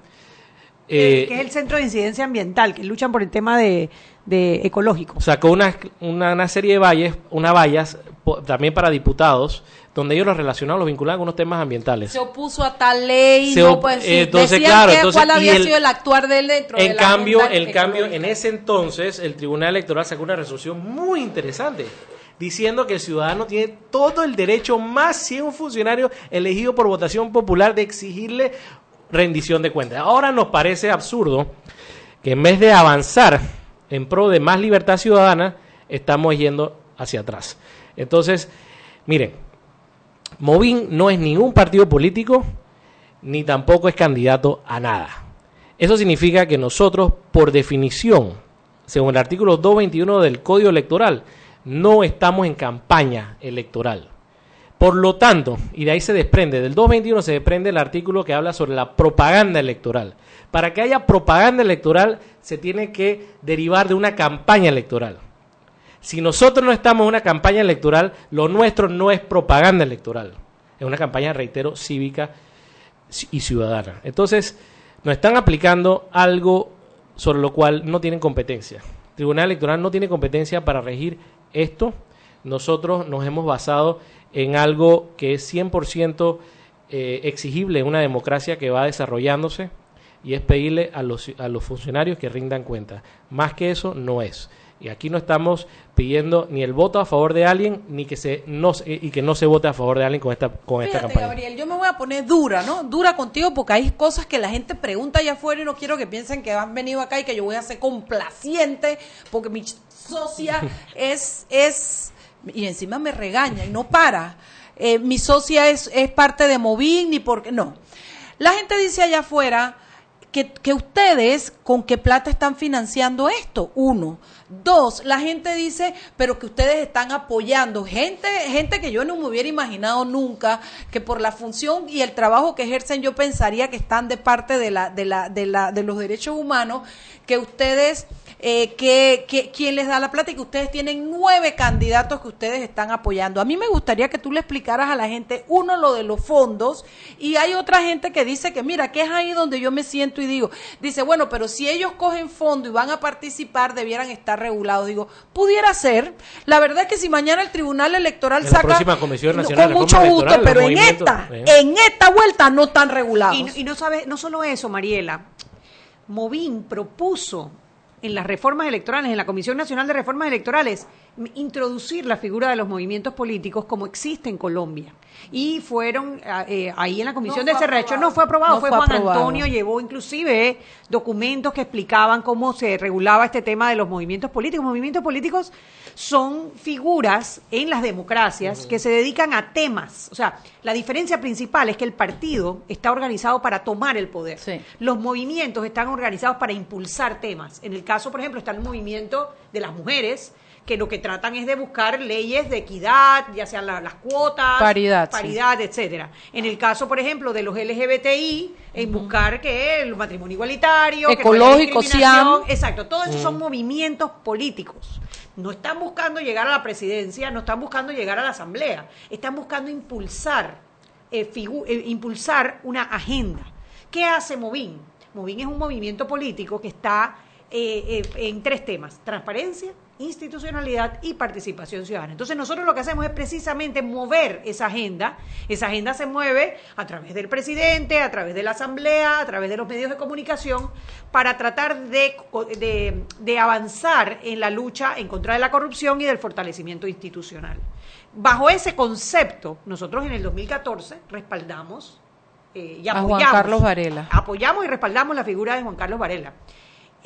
Eh, que es el Centro de Incidencia Ambiental, que luchan por el tema de, de ecológico. Sacó una, una, serie de valles, una vallas también para diputados, donde ellos los relacionaban, los vinculaban con unos temas ambientales. Se opuso a tal ley, no pues, entonces, claro, cuál había sido el actuar de él dentro en cambio, el cambio, en ese entonces, el Tribunal Electoral sacó una resolución muy interesante diciendo que el ciudadano tiene todo el derecho, más si es un funcionario elegido por votación popular, de exigirle rendición de cuentas. Ahora nos parece absurdo que en vez de avanzar en pro de más libertad ciudadana, estamos yendo hacia atrás. Entonces, miren, Movín no es ningún partido político, ni tampoco es candidato a nada. Eso significa que nosotros, por definición, según el artículo 221 del Código Electoral, no estamos en campaña electoral. Por lo tanto, y de ahí se desprende, del 221 se desprende el artículo que habla sobre la propaganda electoral. Para que haya propaganda electoral se tiene que derivar de una campaña electoral. Si nosotros no estamos en una campaña electoral, lo nuestro no es propaganda electoral. Es una campaña, reitero, cívica y ciudadana. Entonces, nos están aplicando algo sobre lo cual no tienen competencia. El Tribunal Electoral no tiene competencia para regir esto, nosotros nos hemos basado en algo que es 100% eh, exigible en una democracia que va desarrollándose y es pedirle a los, a los funcionarios que rindan cuenta. Más que eso no es. Y aquí no estamos pidiendo ni el voto a favor de alguien ni que se no y que no se vote a favor de alguien con esta con esta Fíjate, campaña. Gabriel, yo me voy a poner dura, ¿no? Dura contigo porque hay cosas que la gente pregunta allá afuera y no quiero que piensen que han venido acá y que yo voy a ser complaciente porque mi socia [laughs] es, es, y encima me regaña y no para. Eh, mi socia es, es parte de Movin ni porque, no. La gente dice allá afuera que, que ustedes con qué plata están financiando esto, uno. Dos, la gente dice, pero que ustedes están apoyando gente, gente que yo no me hubiera imaginado nunca, que por la función y el trabajo que ejercen yo pensaría que están de parte de la, de la, de la, de los derechos humanos, que ustedes eh, que, que quién les da la plata y que ustedes tienen nueve candidatos que ustedes están apoyando. A mí me gustaría que tú le explicaras a la gente, uno, lo de los fondos, y hay otra gente que dice que, mira, que es ahí donde yo me siento y digo, dice, bueno, pero si ellos cogen fondo y van a participar, debieran estar regulados. Digo, pudiera ser. La verdad es que si mañana el Tribunal Electoral En la saca... próxima Comisión Nacional con mucho Reforma gusto, pero en esta, eh. en esta vuelta no están regulados. Y, y no sabe, no solo eso, Mariela. Movín propuso en las reformas electorales, en la Comisión Nacional de Reformas Electorales, introducir la figura de los movimientos políticos como existe en Colombia. Y fueron ah, eh, ahí en la Comisión No de Cerrecho, no fue aprobado, No fue fue Juan aprobado. Antonio, llevó inclusive eh, documentos que explicaban cómo se regulaba este tema de los movimientos políticos. Movimientos políticos son figuras en las democracias que se dedican a temas. O sea, la diferencia principal es que el partido está organizado para tomar el poder. Los movimientos están organizados para impulsar temas. En el caso, por ejemplo, está el movimiento de las mujeres que lo que tratan es de buscar leyes de equidad, ya sean la- las cuotas, Paridad, sí. paridad, etcétera. En el caso, por ejemplo, de los LGBTI, en buscar que el matrimonio igualitario, que no Ecológico, discriminación. SIAM. Exacto, todos esos son Mm. movimientos políticos. No están buscando llegar a la presidencia, no están buscando llegar a la asamblea, están buscando impulsar, eh, eh, impulsar una agenda. ¿Qué hace Movin? Movin es un movimiento político que está eh, eh, en tres temas: transparencia, institucionalidad y participación ciudadana. Entonces nosotros lo que hacemos es precisamente mover esa agenda. Esa agenda se mueve a través del presidente, a través de la asamblea, a través de los medios de comunicación, para tratar de, de- de avanzar en la lucha en contra de la corrupción y del fortalecimiento institucional. Bajo ese concepto, nosotros en el 2014 respaldamos eh, y A Juan apoyamos, Carlos Varela. apoyamos y respaldamos la figura de Juan Carlos Varela.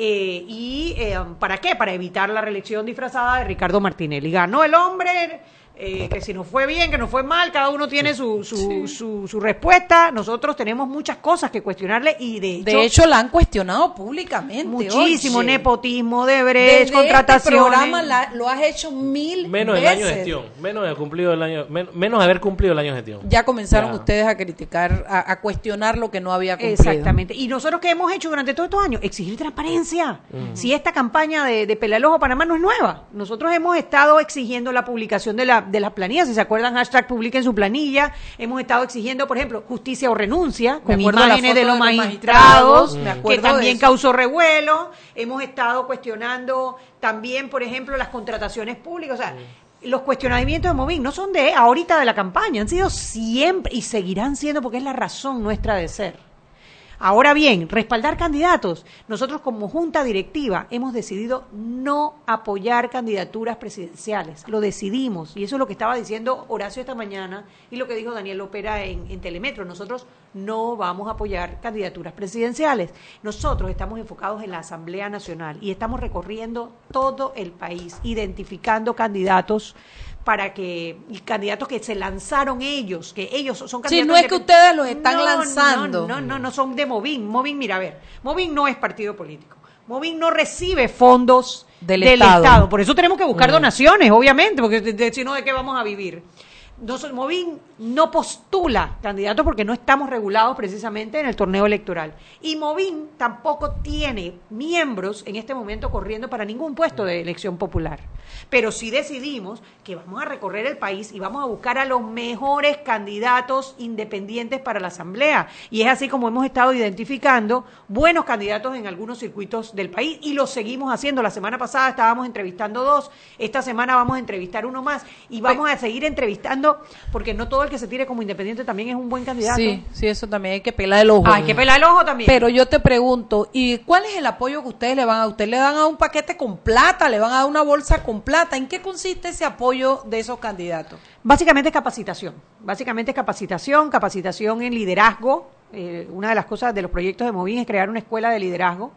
Eh, ¿Y eh, para qué? Para evitar la reelección disfrazada de Ricardo Martinelli. Ganó el hombre, eh, que si nos fue bien, que nos fue mal, cada uno tiene su, su, su, su respuesta. Nosotros tenemos muchas cosas que cuestionarle y de hecho... De hecho, la han cuestionado públicamente. Muchísimo oye. nepotismo, de Desde brecha, contrataciones. Este programa la- lo has hecho mil Menos del veces. año de gestión, menos de cumplido el año, men- menos de haber cumplido el año de gestión. Ya comenzaron Ya. ustedes a criticar, a, a cuestionar lo que no había cumplido. Exactamente. Y nosotros qué hemos hecho durante todos estos años? Exigir transparencia. Si esta campaña de, de Pelea al Ojo Panamá no es nueva, nosotros hemos estado exigiendo la publicación de, la, de las planillas. Si se acuerdan, hashtag publiquen su planilla. Hemos estado exigiendo, por ejemplo, justicia o renuncia, con imágenes de los de los magistrados, magistrados, que también causó revuelo. Hemos estado cuestionando también, por ejemplo, las contrataciones públicas. O sea, los cuestionamientos de Movin no son de ahorita de la campaña, han sido siempre y seguirán siendo porque es la razón nuestra de ser. Ahora bien, respaldar candidatos. Nosotros como junta directiva hemos decidido no apoyar candidaturas presidenciales. Lo decidimos y eso es lo que estaba diciendo Horacio esta mañana y lo que dijo Daniel Opera en, en Telemetro. Nosotros no vamos a apoyar candidaturas presidenciales. Nosotros estamos enfocados en la Asamblea Nacional y estamos recorriendo todo el país, identificando candidatos para que candidatos que se lanzaron ellos, que ellos son Sí, candidatos no es que ustedes los están No, lanzando. No, no, no, no son de Movin. Movin, mira, a ver, Movin no es partido político. Movin no recibe fondos Del del, Estado. Estado. Por eso tenemos que buscar Mm. donaciones, obviamente, porque si no, ¿de qué vamos a vivir? No, postula candidatos porque no estamos regulados precisamente en el torneo electoral. Y Movin tampoco tiene miembros en este momento corriendo para ningún puesto de elección popular. Pero sí decidimos que vamos a recorrer el país y vamos a buscar a los mejores candidatos independientes para la Asamblea. Y es así como hemos estado identificando buenos candidatos en algunos circuitos del país y lo seguimos haciendo. La semana pasada estábamos entrevistando dos, esta semana vamos a entrevistar uno más y vamos a seguir entrevistando porque no todo el que se tire como independiente también es un buen candidato. Sí, sí, eso también hay que pelar el ojo. Ah, hay que pelar el ojo también. Pero yo te pregunto, ¿y cuál es el apoyo que ustedes le van a? ¿Ustedes le van a un paquete con plata? ¿Le van a dar una bolsa con plata? ¿En qué consiste ese apoyo de esos candidatos? Básicamente es capacitación. Básicamente es capacitación, capacitación en liderazgo. Eh, una de las cosas de los proyectos de Movin es crear una escuela de liderazgo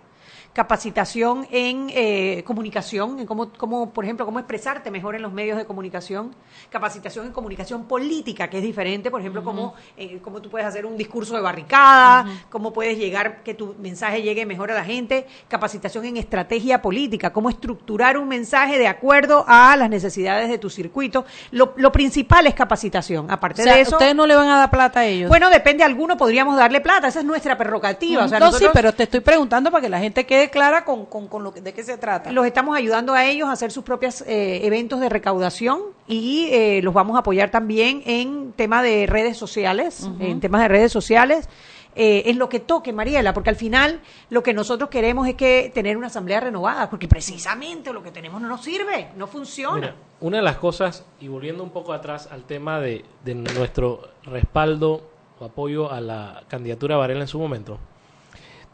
capacitación en eh, comunicación, en cómo, cómo, por ejemplo, cómo expresarte mejor en los medios de comunicación, capacitación en comunicación política, que es diferente, por ejemplo, cómo, eh, cómo tú puedes hacer un discurso de barricada, cómo puedes llegar, que tu mensaje llegue mejor a la gente, capacitación en estrategia política, cómo estructurar un mensaje de acuerdo a las necesidades de tu circuito. Lo, lo principal es capacitación. Aparte O sea, de eso. ustedes no le van a dar plata a ellos. Bueno, depende, alguno podríamos darle plata, esa es nuestra prerrogativa. O sea, no, nosotros- sí, pero te estoy preguntando para que la gente quede clara con, con, con lo que, de qué se trata. Los estamos ayudando a ellos a hacer sus propios eh, eventos de recaudación y eh, los vamos a apoyar también en tema de redes sociales, en temas de redes sociales. eh, en lo que toque, Mariela, porque al final lo que nosotros queremos es que tener una asamblea renovada, porque precisamente lo que tenemos no nos sirve, no funciona. Mira, una de las cosas, y volviendo un poco atrás al tema de, de nuestro respaldo o apoyo a la candidatura de Varela en su momento,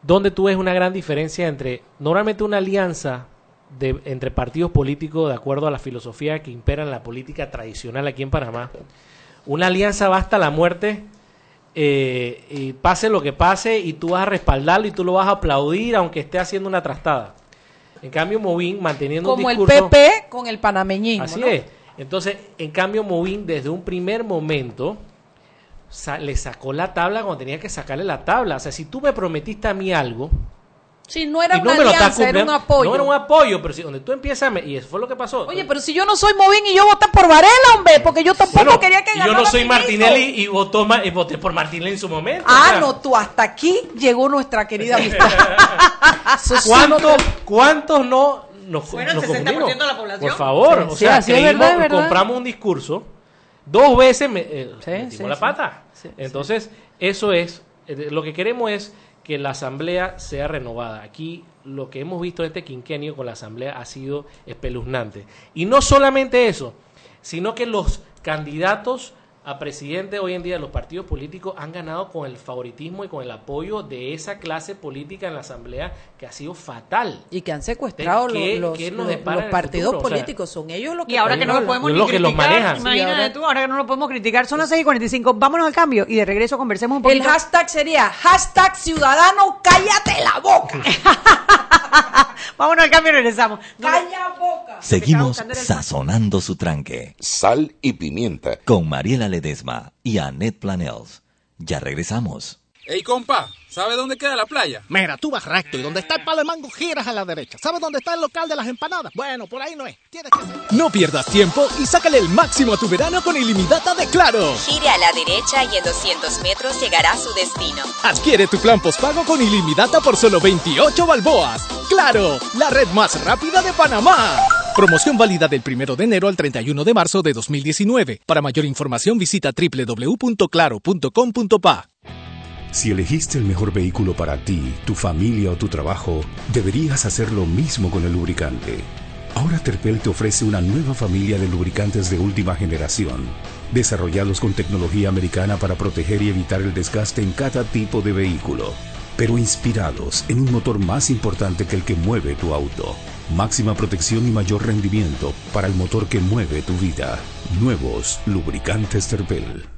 donde tú ves una gran diferencia entre normalmente una alianza de, entre partidos políticos de acuerdo a la filosofía que impera en la política tradicional aquí en Panamá. Una alianza va hasta la muerte, eh, y pase lo que pase, y tú vas a respaldarlo y tú lo vas a aplaudir aunque esté haciendo una trastada. En cambio, Movín, manteniendo Como un el discurso... PP con el panameñismo. Así ¿no? es. Entonces, en cambio, Movín desde un primer momento sa- le sacó la tabla cuando tenía que sacarle la tabla. O sea, si tú me prometiste a mí algo Sí, no era una no me lo estás alianza, era un apoyo. no era un apoyo, pero si donde tú empiezas, y eso fue lo que pasó. Oye, pero si yo no soy Movín y yo voté por Varela, hombre, porque yo tampoco Bueno, quería que y yo ganara no soy. Martinelli y, votó ma- y voté por Martinelli en su momento. o Ah, sea, no, tú hasta aquí llegó nuestra querida amistad. [laughs] Sí, ¿Cuántos, no- cuántos no nos, Bueno, el nos 60% confundimos? de la población. Por favor, Sí, o sí, sea, es creímos- verdad, es verdad. compramos un discurso, dos veces me, eh, metimos sí, la pata. Sí, Entonces, eso es, eh, lo que queremos es que la asamblea sea renovada. Aquí lo que hemos visto este quinquenio con la asamblea ha sido espeluznante. Y no solamente eso, sino que los candidatos a presidente hoy en día los partidos políticos han ganado con el favoritismo y con el apoyo de esa clase política en la asamblea que ha sido fatal. Y que han secuestrado ¿Qué- los, los- qué los- los el partidos futuro? O sea, políticos. Son ellos los que Y ahora que no lo controlan. podemos ni que los criticar, manejan. imagínate ahora- tú, ahora que no lo podemos criticar, son las 6 y 45, vámonos al cambio y de regreso conversemos un El poquito. hashtag sería hashtag ciudadano cállate la boca. [laughs] [laughs] vámonos al cambio y regresamos. Calla boca. Seguimos sazonando su tranque. Sal y pimienta. Con Mariela Ledesma y Annette Planels. Ya regresamos. Ey, compa, ¿sabe dónde queda la playa? Mira, tú vas recto y donde está el palo de mango giras a la derecha. ¿Sabes dónde está el local de las empanadas? Bueno, por ahí no es. Tienes que... No pierdas tiempo y sácale el máximo a tu verano con ilimitada de Claro. Gire a la derecha y en 200 metros llegará a su destino. Adquiere tu plan postpago con ilimitada por solo 28 balboas. Claro, la red más rápida de Panamá. Promoción válida del 1 de enero al 31 de marzo de 2019. Para mayor información visita www.claro.com.pa. Si elegiste el mejor vehículo para ti, tu familia o tu trabajo, deberías hacer lo mismo con el lubricante. Ahora Terpel te ofrece una nueva familia de lubricantes de última generación, desarrollados con tecnología americana para proteger y evitar el desgaste en cada tipo de vehículo, pero inspirados en un motor más importante que el que mueve tu auto. Máxima protección y mayor rendimiento para el motor que mueve tu vida. Nuevos lubricantes Terpel.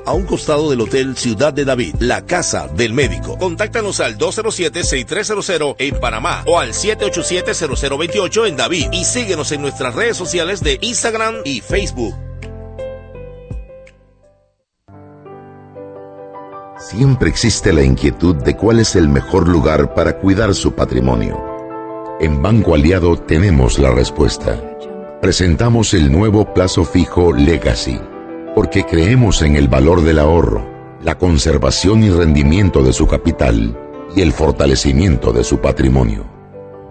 a un costado del Hotel Ciudad de David. La Casa del Médico. Contáctanos al 207-6300 en Panamá o al 787-0028 en David y síguenos en nuestras redes sociales de Instagram y Facebook. Siempre existe la inquietud de cuál es el mejor lugar para cuidar su patrimonio. En Banco Aliado tenemos la respuesta. presentamos el nuevo plazo fijo Legacy, porque creemos en el valor del ahorro, la conservación y rendimiento de su capital y el fortalecimiento de su patrimonio.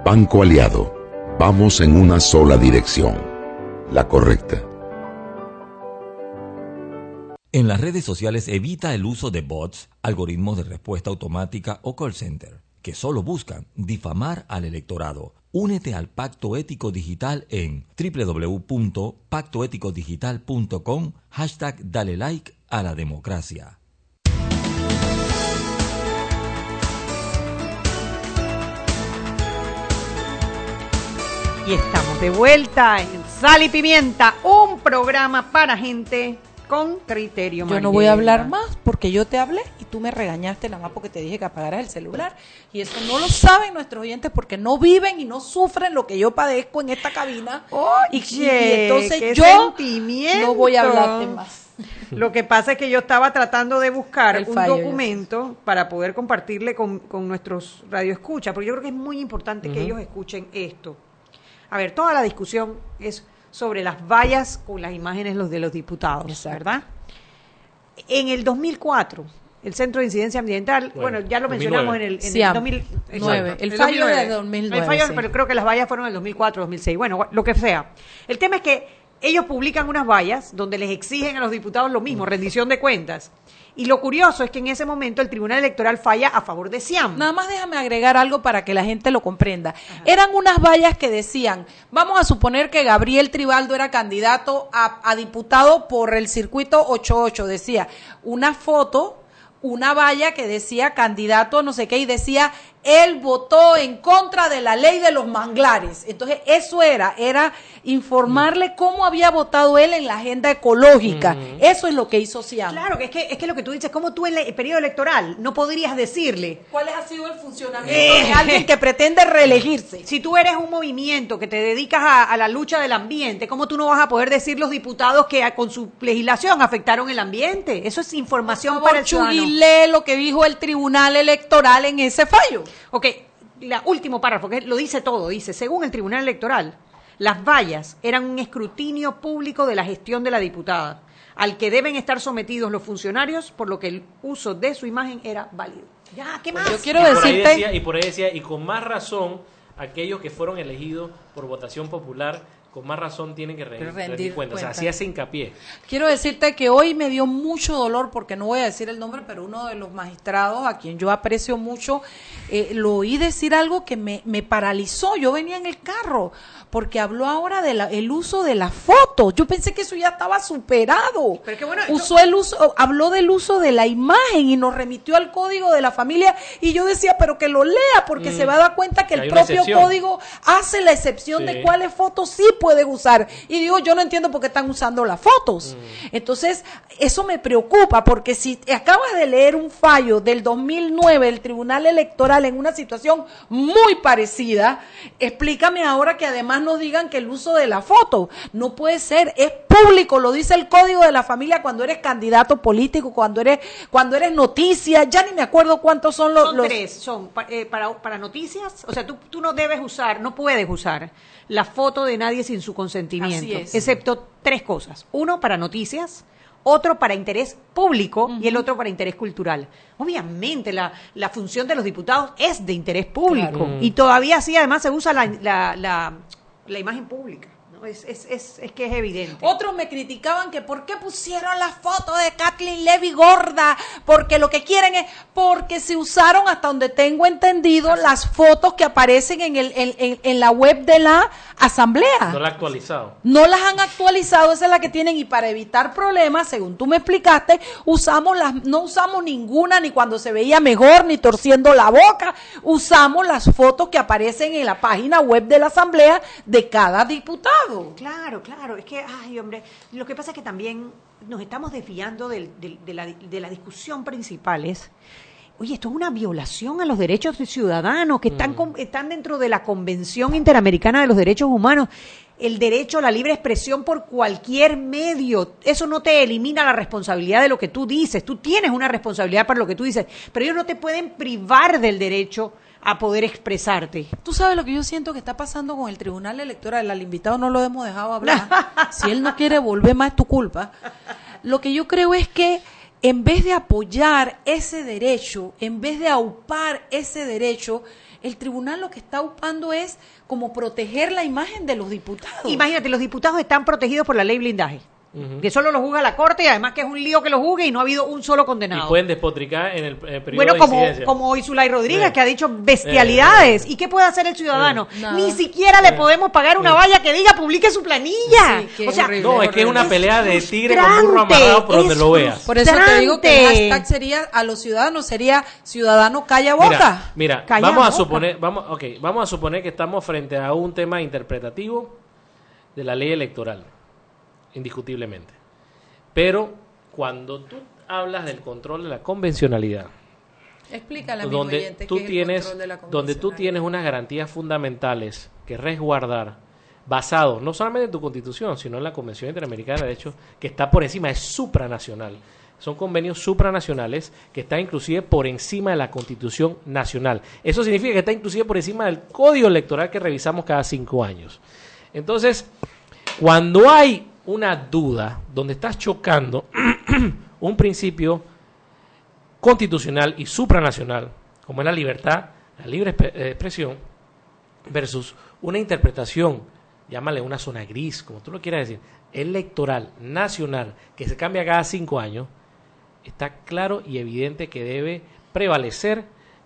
Banco Aliado, vamos en una sola dirección, la correcta. En las redes sociales evita el uso de bots, algoritmos de respuesta automática o call center, que solo buscan difamar al electorado. Únete al Pacto Ético Digital en www.pactoeticodigital.com hashtag dale like a la democracia. Y estamos de vuelta en Sal y Pimienta, un programa para gente con criterio. Yo no voy a hablar más porque yo te hablé y tú me regañaste nada más porque te dije que apagaras el celular. Y eso no lo saben nuestros oyentes porque no viven y no sufren lo que yo padezco en esta cabina. y, y entonces yo no voy a hablarte más. Lo que pasa es que yo estaba tratando de buscar un documento para poder compartirle con, con nuestros radioescuchas, porque yo creo que es muy importante que ellos escuchen esto. A ver, toda la discusión es sobre las vallas con las imágenes los de los diputados, ¿verdad? En el 2004, el Centro de Incidencia Ambiental, bueno, ya lo mencionamos en el, en 2009. El, fallo de 2009. El fallo, pero creo que las vallas fueron en el 2004, 2006. Bueno, lo que sea. El tema es que ellos publican unas vallas donde les exigen a los diputados lo mismo, rendición de cuentas. Y lo curioso es que en ese momento el Tribunal Electoral falla a favor de Siam. Nada más déjame agregar algo para que la gente lo comprenda. Eran unas vallas que decían, vamos a suponer que Gabriel Tribaldo era candidato a, a diputado por el circuito 88, decía, una foto, una valla que decía candidato no sé qué y decía él votó en contra de la ley de los manglares. Entonces, eso era, era informarle cómo había votado él en la agenda ecológica. Eso es lo que hizo Siam. Claro, que es que es que lo que tú dices, como tú en el periodo electoral no podrías decirle cuál ha sido el funcionamiento de eh. alguien que pretende reelegirse. Si tú eres un movimiento que te dedicas a, la lucha del ambiente, ¿cómo tú no vas a poder decir los diputados que con su legislación afectaron el ambiente? Eso es información para el ciudadano. lee lo que dijo el Tribunal Electoral en ese fallo. Ok, el último párrafo, que lo dice todo, dice, según el Tribunal Electoral, las vallas eran un escrutinio público de la gestión de la diputada, al que deben estar sometidos los funcionarios, por lo que el uso de su imagen era válido. Ya, ¿qué más? Yo quiero decirte... y por ahí decía, y con más razón, aquellos que fueron elegidos por votación popular con más razón tienen que rendir, cuentas. O sea, así hace hincapié. Quiero decirte que hoy me dio mucho dolor, porque no voy a decir el nombre, pero uno de los magistrados, a quien yo aprecio mucho, eh, lo oí decir algo que me, me paralizó. Yo venía en el carro porque habló ahora del uso de la foto. Yo pensé que eso ya estaba superado. Pero bueno, Usó el uso, habló del uso de la imagen y nos remitió al código de la familia y yo decía, pero que lo lea porque se va a dar cuenta que, el propio código hace la excepción de cuáles fotos sí puede usar. Y digo, yo no entiendo por qué están usando las fotos. Mm. Entonces, eso me preocupa porque si acabas de leer un fallo del 2009 del Tribunal Electoral en una situación muy parecida, explícame ahora que además no digan que el uso de la foto no puede ser, es público, lo dice el código de la familia cuando eres candidato político, cuando eres, cuando eres noticia, ya ni me acuerdo cuántos son los... Son tres, son eh, para, para noticias, o sea, tú, tú no debes usar, no puedes usar la foto de nadie sin su consentimiento, excepto tres cosas. Uno, para noticias, otro para interés público y el otro para interés cultural. Obviamente la, la, función de los diputados es de interés público y todavía sí además se usa la, la, la imagen pública. Es, es, es, es, que es evidente. Otros me criticaban que por qué pusieron la foto de Kathleen Levy gorda, porque lo que quieren es, porque se usaron hasta donde tengo entendido las fotos que aparecen en, el, en, en, la web de la asamblea. No la han actualizado. No las han actualizado, esa es la que tienen y para evitar problemas, según tú me explicaste, usamos las, no usamos ninguna ni cuando se veía mejor ni torciendo la boca, usamos las fotos que aparecen en la página web de la asamblea de cada diputado. Claro, claro. Es que, ay, hombre, lo que pasa es que también nos estamos desviando de, la, de, la, discusión principal. Es, oye, esto es una violación a los derechos ciudadanos que están, mm. están dentro de la Convención Interamericana de los Derechos Humanos. El derecho a la libre expresión por cualquier medio. Eso no te elimina la responsabilidad de lo que tú dices. Tú tienes una responsabilidad para lo que tú dices, pero ellos no te pueden privar del derecho a poder expresarte. Tú sabes lo que yo siento que está pasando con el Tribunal Electoral. Al invitado no lo hemos dejado hablar. [laughs] si él no quiere volver más es tu culpa. Lo que yo creo es que en vez de apoyar ese derecho, en vez de aupar ese derecho, el tribunal lo que está aupando es como proteger la imagen de los diputados. Imagínate, los diputados están protegidos por la ley blindaje. Que solo lo juzga la corte y además que es un lío que lo juzgue y no ha habido un solo condenado. Y pueden despotricar en el, eh, periodo bueno, de como, como Isulay Rodríguez, Sí. que ha dicho bestialidades. ¿Y qué puede hacer el ciudadano? Ni siquiera le podemos pagar una valla que diga publique su planilla. o sea, no, es que es una pelea de tigre con burro amarrado por donde lo veas. Por eso te digo que el hashtag sería a los ciudadanos sería ciudadano calla boca. Mira, mira Calla vamos a boca. suponer, vamos, okay, vamos a suponer que estamos frente a un tema interpretativo de la ley electoral, indiscutiblemente. Pero cuando tú hablas del control de la convencionalidad, Explícale a mi donde oyente tú qué es el tienes control de la donde tú tienes unas garantías fundamentales que resguardar basado no solamente en tu constitución sino en la Convención Interamericana de Derechos que está por encima es supranacional. Son convenios supranacionales que están inclusive por encima de la constitución nacional. Eso significa que está inclusive por encima del código electoral que revisamos cada cinco años. Entonces cuando hay una duda donde estás chocando [clears throat] un principio constitucional y supranacional, como es la libertad, la libre eh, expresión, versus una interpretación, llámale una zona gris, como tú lo quieras decir, electoral, nacional, que se cambia cada cinco años, está claro y evidente que debe prevalecer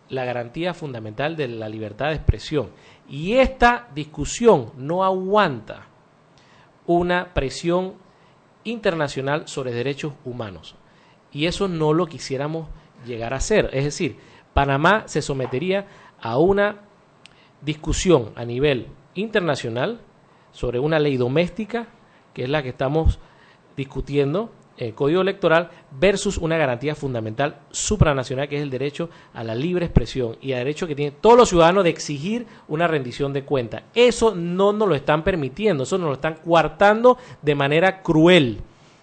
la garantía fundamental de la libertad de expresión. Y esta discusión no aguanta una presión internacional sobre derechos humanos. Y eso no lo quisiéramos llegar a hacer. Es decir, Panamá se sometería a una discusión a nivel internacional sobre una ley doméstica, que es la que estamos discutiendo, el Código Electoral, versus una garantía fundamental supranacional, que es el derecho a la libre expresión y al derecho que tienen todos los ciudadanos de exigir una rendición de cuentas. Eso no nos lo están permitiendo, eso nos lo están coartando de manera cruel,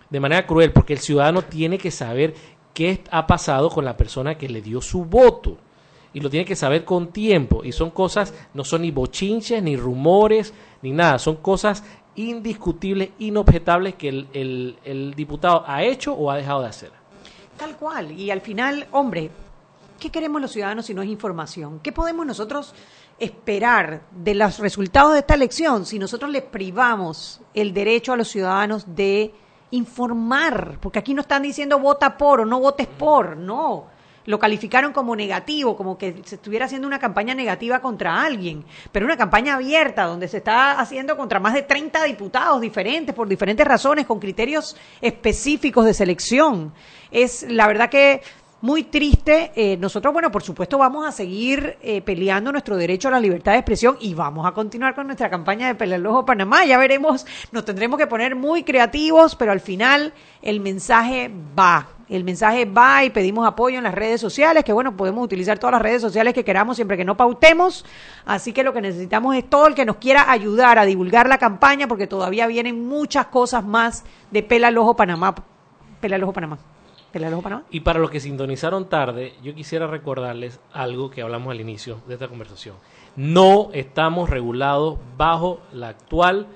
de manera cruel, porque el ciudadano tiene que saber qué ha pasado con la persona que le dio su voto. Y lo tiene que saber con tiempo. Y son cosas, no son ni bochinches, ni rumores, ni nada. Son cosas indiscutibles, inobjetables que el, el- diputado ha hecho o ha dejado de hacer. Tal cual. Y al final, hombre, ¿qué queremos los ciudadanos si no es información? ¿Qué podemos nosotros esperar de los resultados de esta elección si nosotros les privamos el derecho a los ciudadanos de informar? Porque aquí no están diciendo vota por o no votes por, no. Lo calificaron como negativo, como que se estuviera haciendo una campaña negativa contra alguien, pero una campaña abierta donde se está haciendo contra más de 30 diputados diferentes por diferentes razones, con criterios específicos de selección. Es la verdad que muy triste. Eh, nosotros, bueno, por supuesto, vamos a seguir eh, peleando nuestro derecho a la libertad de expresión y vamos a continuar con nuestra campaña de Pelear el Ojo Panamá. Ya veremos, nos tendremos que poner muy creativos, pero al final el mensaje va. El mensaje va y pedimos apoyo en las redes sociales, que bueno, podemos utilizar todas las redes sociales que queramos siempre que no pautemos. Así que lo que necesitamos es todo el que nos quiera ayudar a divulgar la campaña, porque todavía vienen muchas cosas más de Pela el Ojo Panamá. Pela el Ojo Panamá. Pela el Ojo Panamá. Y para los que sintonizaron tarde, yo quisiera recordarles algo que hablamos al inicio de esta conversación. No estamos regulados bajo la actual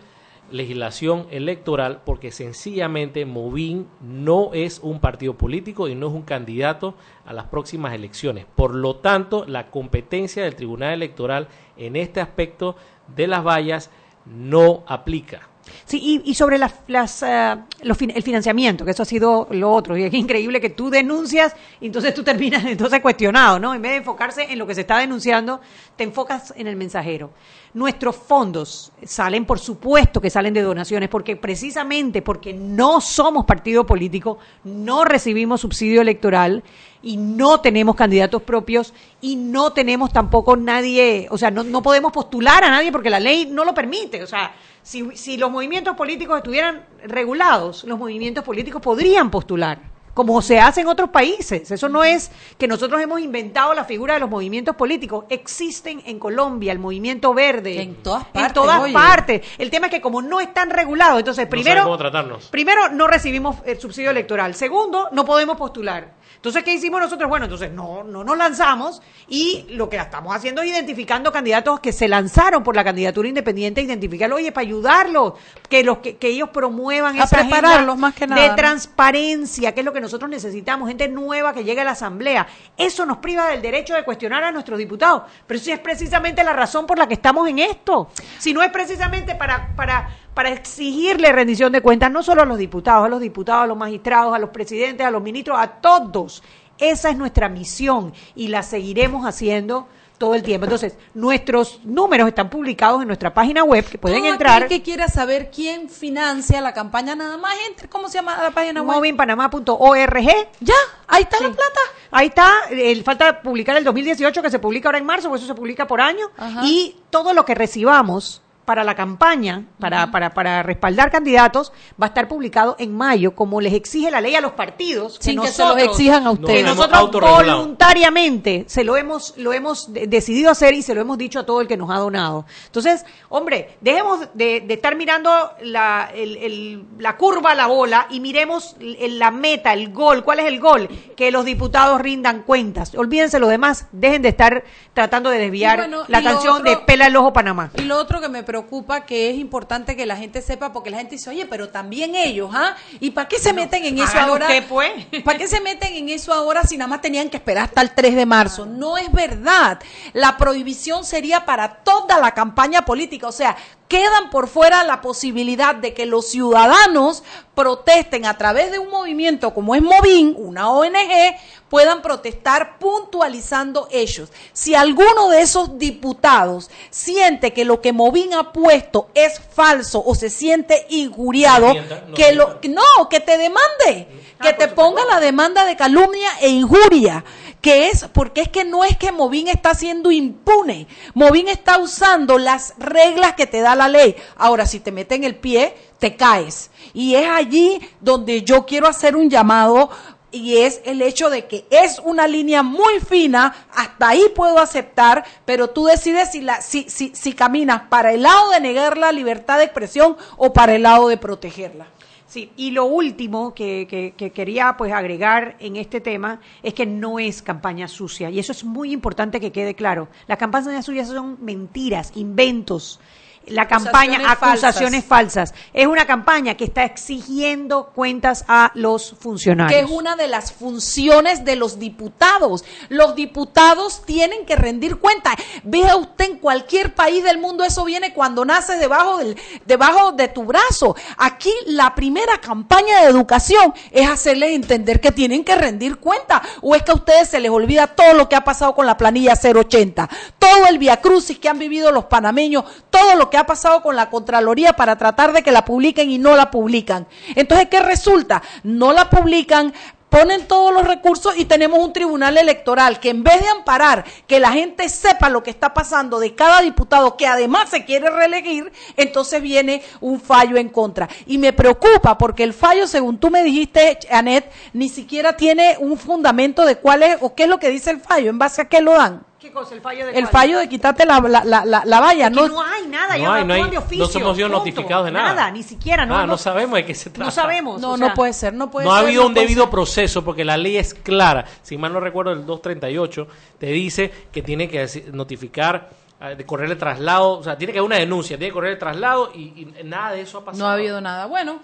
legislación electoral porque sencillamente Movin no es un partido político y no es un candidato a las próximas elecciones. Por lo tanto, la competencia del Tribunal Electoral en este aspecto de las vallas no aplica. Sí, y, y sobre las, las, eh, los el financiamiento, que eso ha sido lo otro. Y es increíble que tú denuncias y entonces tú terminas [laughs] entonces cuestionado, ¿no? En vez de enfocarse en lo que se está denunciando, te enfocas en el mensajero. Nuestros fondos salen, por supuesto que salen de donaciones, porque precisamente porque no somos partido político, no recibimos subsidio electoral y no tenemos candidatos propios y no tenemos tampoco nadie, o sea, no, no podemos postular a nadie porque la ley no lo permite. O sea, si, si los movimientos políticos estuvieran regulados, los movimientos políticos podrían postular, como se hace en otros países. Eso no es que nosotros hemos inventado la figura de los movimientos políticos. Existen en Colombia el movimiento verde. En todas En partes, todas oye. partes. El tema es que como no están regulados, entonces No primero... cómo tratarnos. Primero, no recibimos el subsidio electoral. Segundo, no podemos postular. Entonces, ¿qué hicimos nosotros? Bueno, entonces no, no nos lanzamos y lo que estamos haciendo es identificando candidatos que se lanzaron por la candidatura independiente, identificarlos, oye, para ayudarlos, que los que, que ellos promuevan A esa prepararlos más que nada, de transparencia, que es lo que nosotros necesitamos, gente nueva que llegue a la asamblea. Eso nos priva del derecho de cuestionar a nuestros diputados, pero sí es precisamente la razón por la que estamos en esto. Si no es precisamente para para para exigirle rendición de cuentas no solo a los diputados, a los diputados, a los magistrados, a los presidentes, a los ministros, a todos. Esa es nuestra misión y la seguiremos haciendo todo el tiempo. Entonces, nuestros números están publicados en nuestra página web, que pueden Todo entrar. que quiera saber quién financia la campaña, nada más entre. ¿Cómo se llama la página web? movinpanamá.org. Ya, ahí está la plata. Ahí está, el, falta publicar el 2018 que se publica ahora en marzo, porque eso se publica por año. Ajá. Y todo lo que recibamos para la campaña, para, para, para respaldar candidatos, va a estar publicado en mayo, como les exige la ley a los partidos. Sin que se nosotros- los exijan a que ustedes. nosotros voluntariamente se lo hemos, lo hemos de- decidido hacer y se lo hemos dicho a todo el que nos ha donado. Entonces, hombre, dejemos de, de estar mirando la, el- el- la curva, la bola y miremos el- la meta, el gol. ¿Cuál es el gol? Que los diputados rindan cuentas. Olvídense lo demás, dejen de estar tratando de desviar bueno, la canción otro- de Pela el Ojo Panamá. Y lo otro que me preocupa, que es importante que la gente sepa, porque la gente dice, oye, pero también ellos, ¿ah? ¿Y para qué se meten en eso ahora? usted, pues. ¿Para qué se meten en eso ahora si nada más tenían que esperar hasta el 3 de marzo? No es verdad. La prohibición sería para toda la campaña política. O sea, quedan por fuera la posibilidad de que los ciudadanos protesten a través de un movimiento como es Movin, una ONG, puedan protestar puntualizando hechos. Si alguno de esos diputados siente que lo que Movin ha puesto es falso o se siente injuriado, No que lo no, que te demande, que te ponga la demanda de calumnia e injuria, que es porque es que no es que Movin está siendo impune, Movin está usando las reglas que te da la ley. Ahora, si te meten el pie, te caes. Y es allí donde yo quiero hacer un llamado y es el hecho de que es una línea muy fina, hasta ahí puedo aceptar, pero tú decides si, la, si, si, si caminas para el lado de negar la libertad de expresión o para el lado de protegerla. Sí, y lo último que, que- que quería pues agregar en este tema es que no es campaña sucia y eso es muy importante que quede claro. Las campañas sucias son mentiras, inventos. La campaña, Acusaciones falsas. Es una campaña que está exigiendo cuentas a los funcionarios. que es una de las funciones de los diputados. Los diputados tienen que rendir cuenta. Vea usted en cualquier país del mundo, eso viene cuando nace debajo, del, debajo de tu brazo. Aquí la primera campaña de educación es hacerles entender que tienen que rendir cuenta. O es que a ustedes se les olvida todo lo que ha pasado con la planilla 080, todo el viacrucis que han vivido los panameños, todo lo que ha pasado con la Contraloría para tratar de que la publiquen y no la publican. Entonces, ¿qué resulta? No la publican, ponen todos los recursos y tenemos un tribunal electoral que en vez de amparar que la gente sepa lo que está pasando de cada diputado que además se quiere reelegir, entonces viene un fallo en contra. Y me preocupa porque el fallo, según tú me dijiste, Anet, ni siquiera tiene un fundamento de cuál es o qué es lo que dice el fallo, en base a qué lo dan. ¿Qué cosa? El fallo de El cuál? fallo de quitarte la, la, la, la- la valla, ¿no? no hay nada, No hay, no hay- de oficio, no somos yo notificados de nada. Nada, ni siquiera, no, Ah, no, no sabemos de qué se trata. no sabemos. No, o no sea, puede ser, no puede no ha ser. habido no un debido ser. proceso porque la ley es clara. Si mal no recuerdo, el 238 te dice que tiene que notificar, de correr el traslado, o sea, tiene que haber una denuncia, tiene que correr el traslado y, y nada de eso ha pasado. No ha habido nada. Bueno,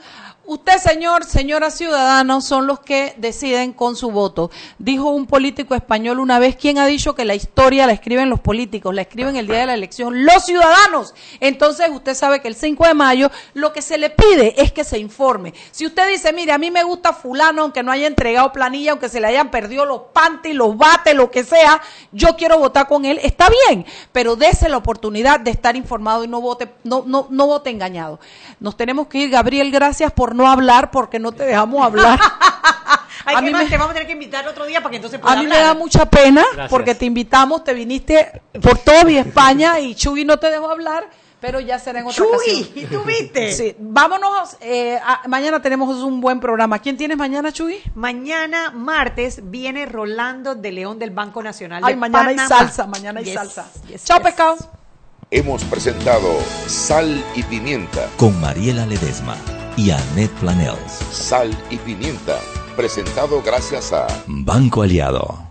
usted, señor, señora ciudadanos, son los que deciden con su voto. Dijo un político español una vez, ¿quién ha dicho que la historia la escriben los políticos? La escriben el día de la elección los ciudadanos. Entonces, usted sabe que el 5 de mayo lo que se le pide es que se informe. Si usted dice, mire, a mí me gusta fulano, aunque no haya entregado planilla, aunque se le hayan perdido los panties, los bates, lo que sea, yo quiero votar con él, está bien, pero dése la oportunidad de estar informado y no vote, no, no, no vote engañado. Nos tenemos que ir, Gabriel, gracias por no hablar, porque no te dejamos hablar. [laughs] Ay, A ¿qué mí más? me- te vamos a tener que invitar otro día para que entonces pueda A mí me da mucha pena Gracias. porque te invitamos, te viniste por todo España y Chuy no te dejó hablar, pero ya será en otra Chuy, ocasión. ¿y tú viste? Sí, vámonos. eh, a- mañana tenemos un buen programa. ¿Quién tienes mañana, Chuy? Mañana martes viene Rolando de León del Banco Nacional Ay, de mañana hay salsa, mañana hay Yes, salsa. yes, Chao, yes. pescado. Hemos presentado Sal y Pimienta. Con Mariela Ledesma y Annette Planels. Sal y Pimienta. Presentado gracias a Banco Aliado.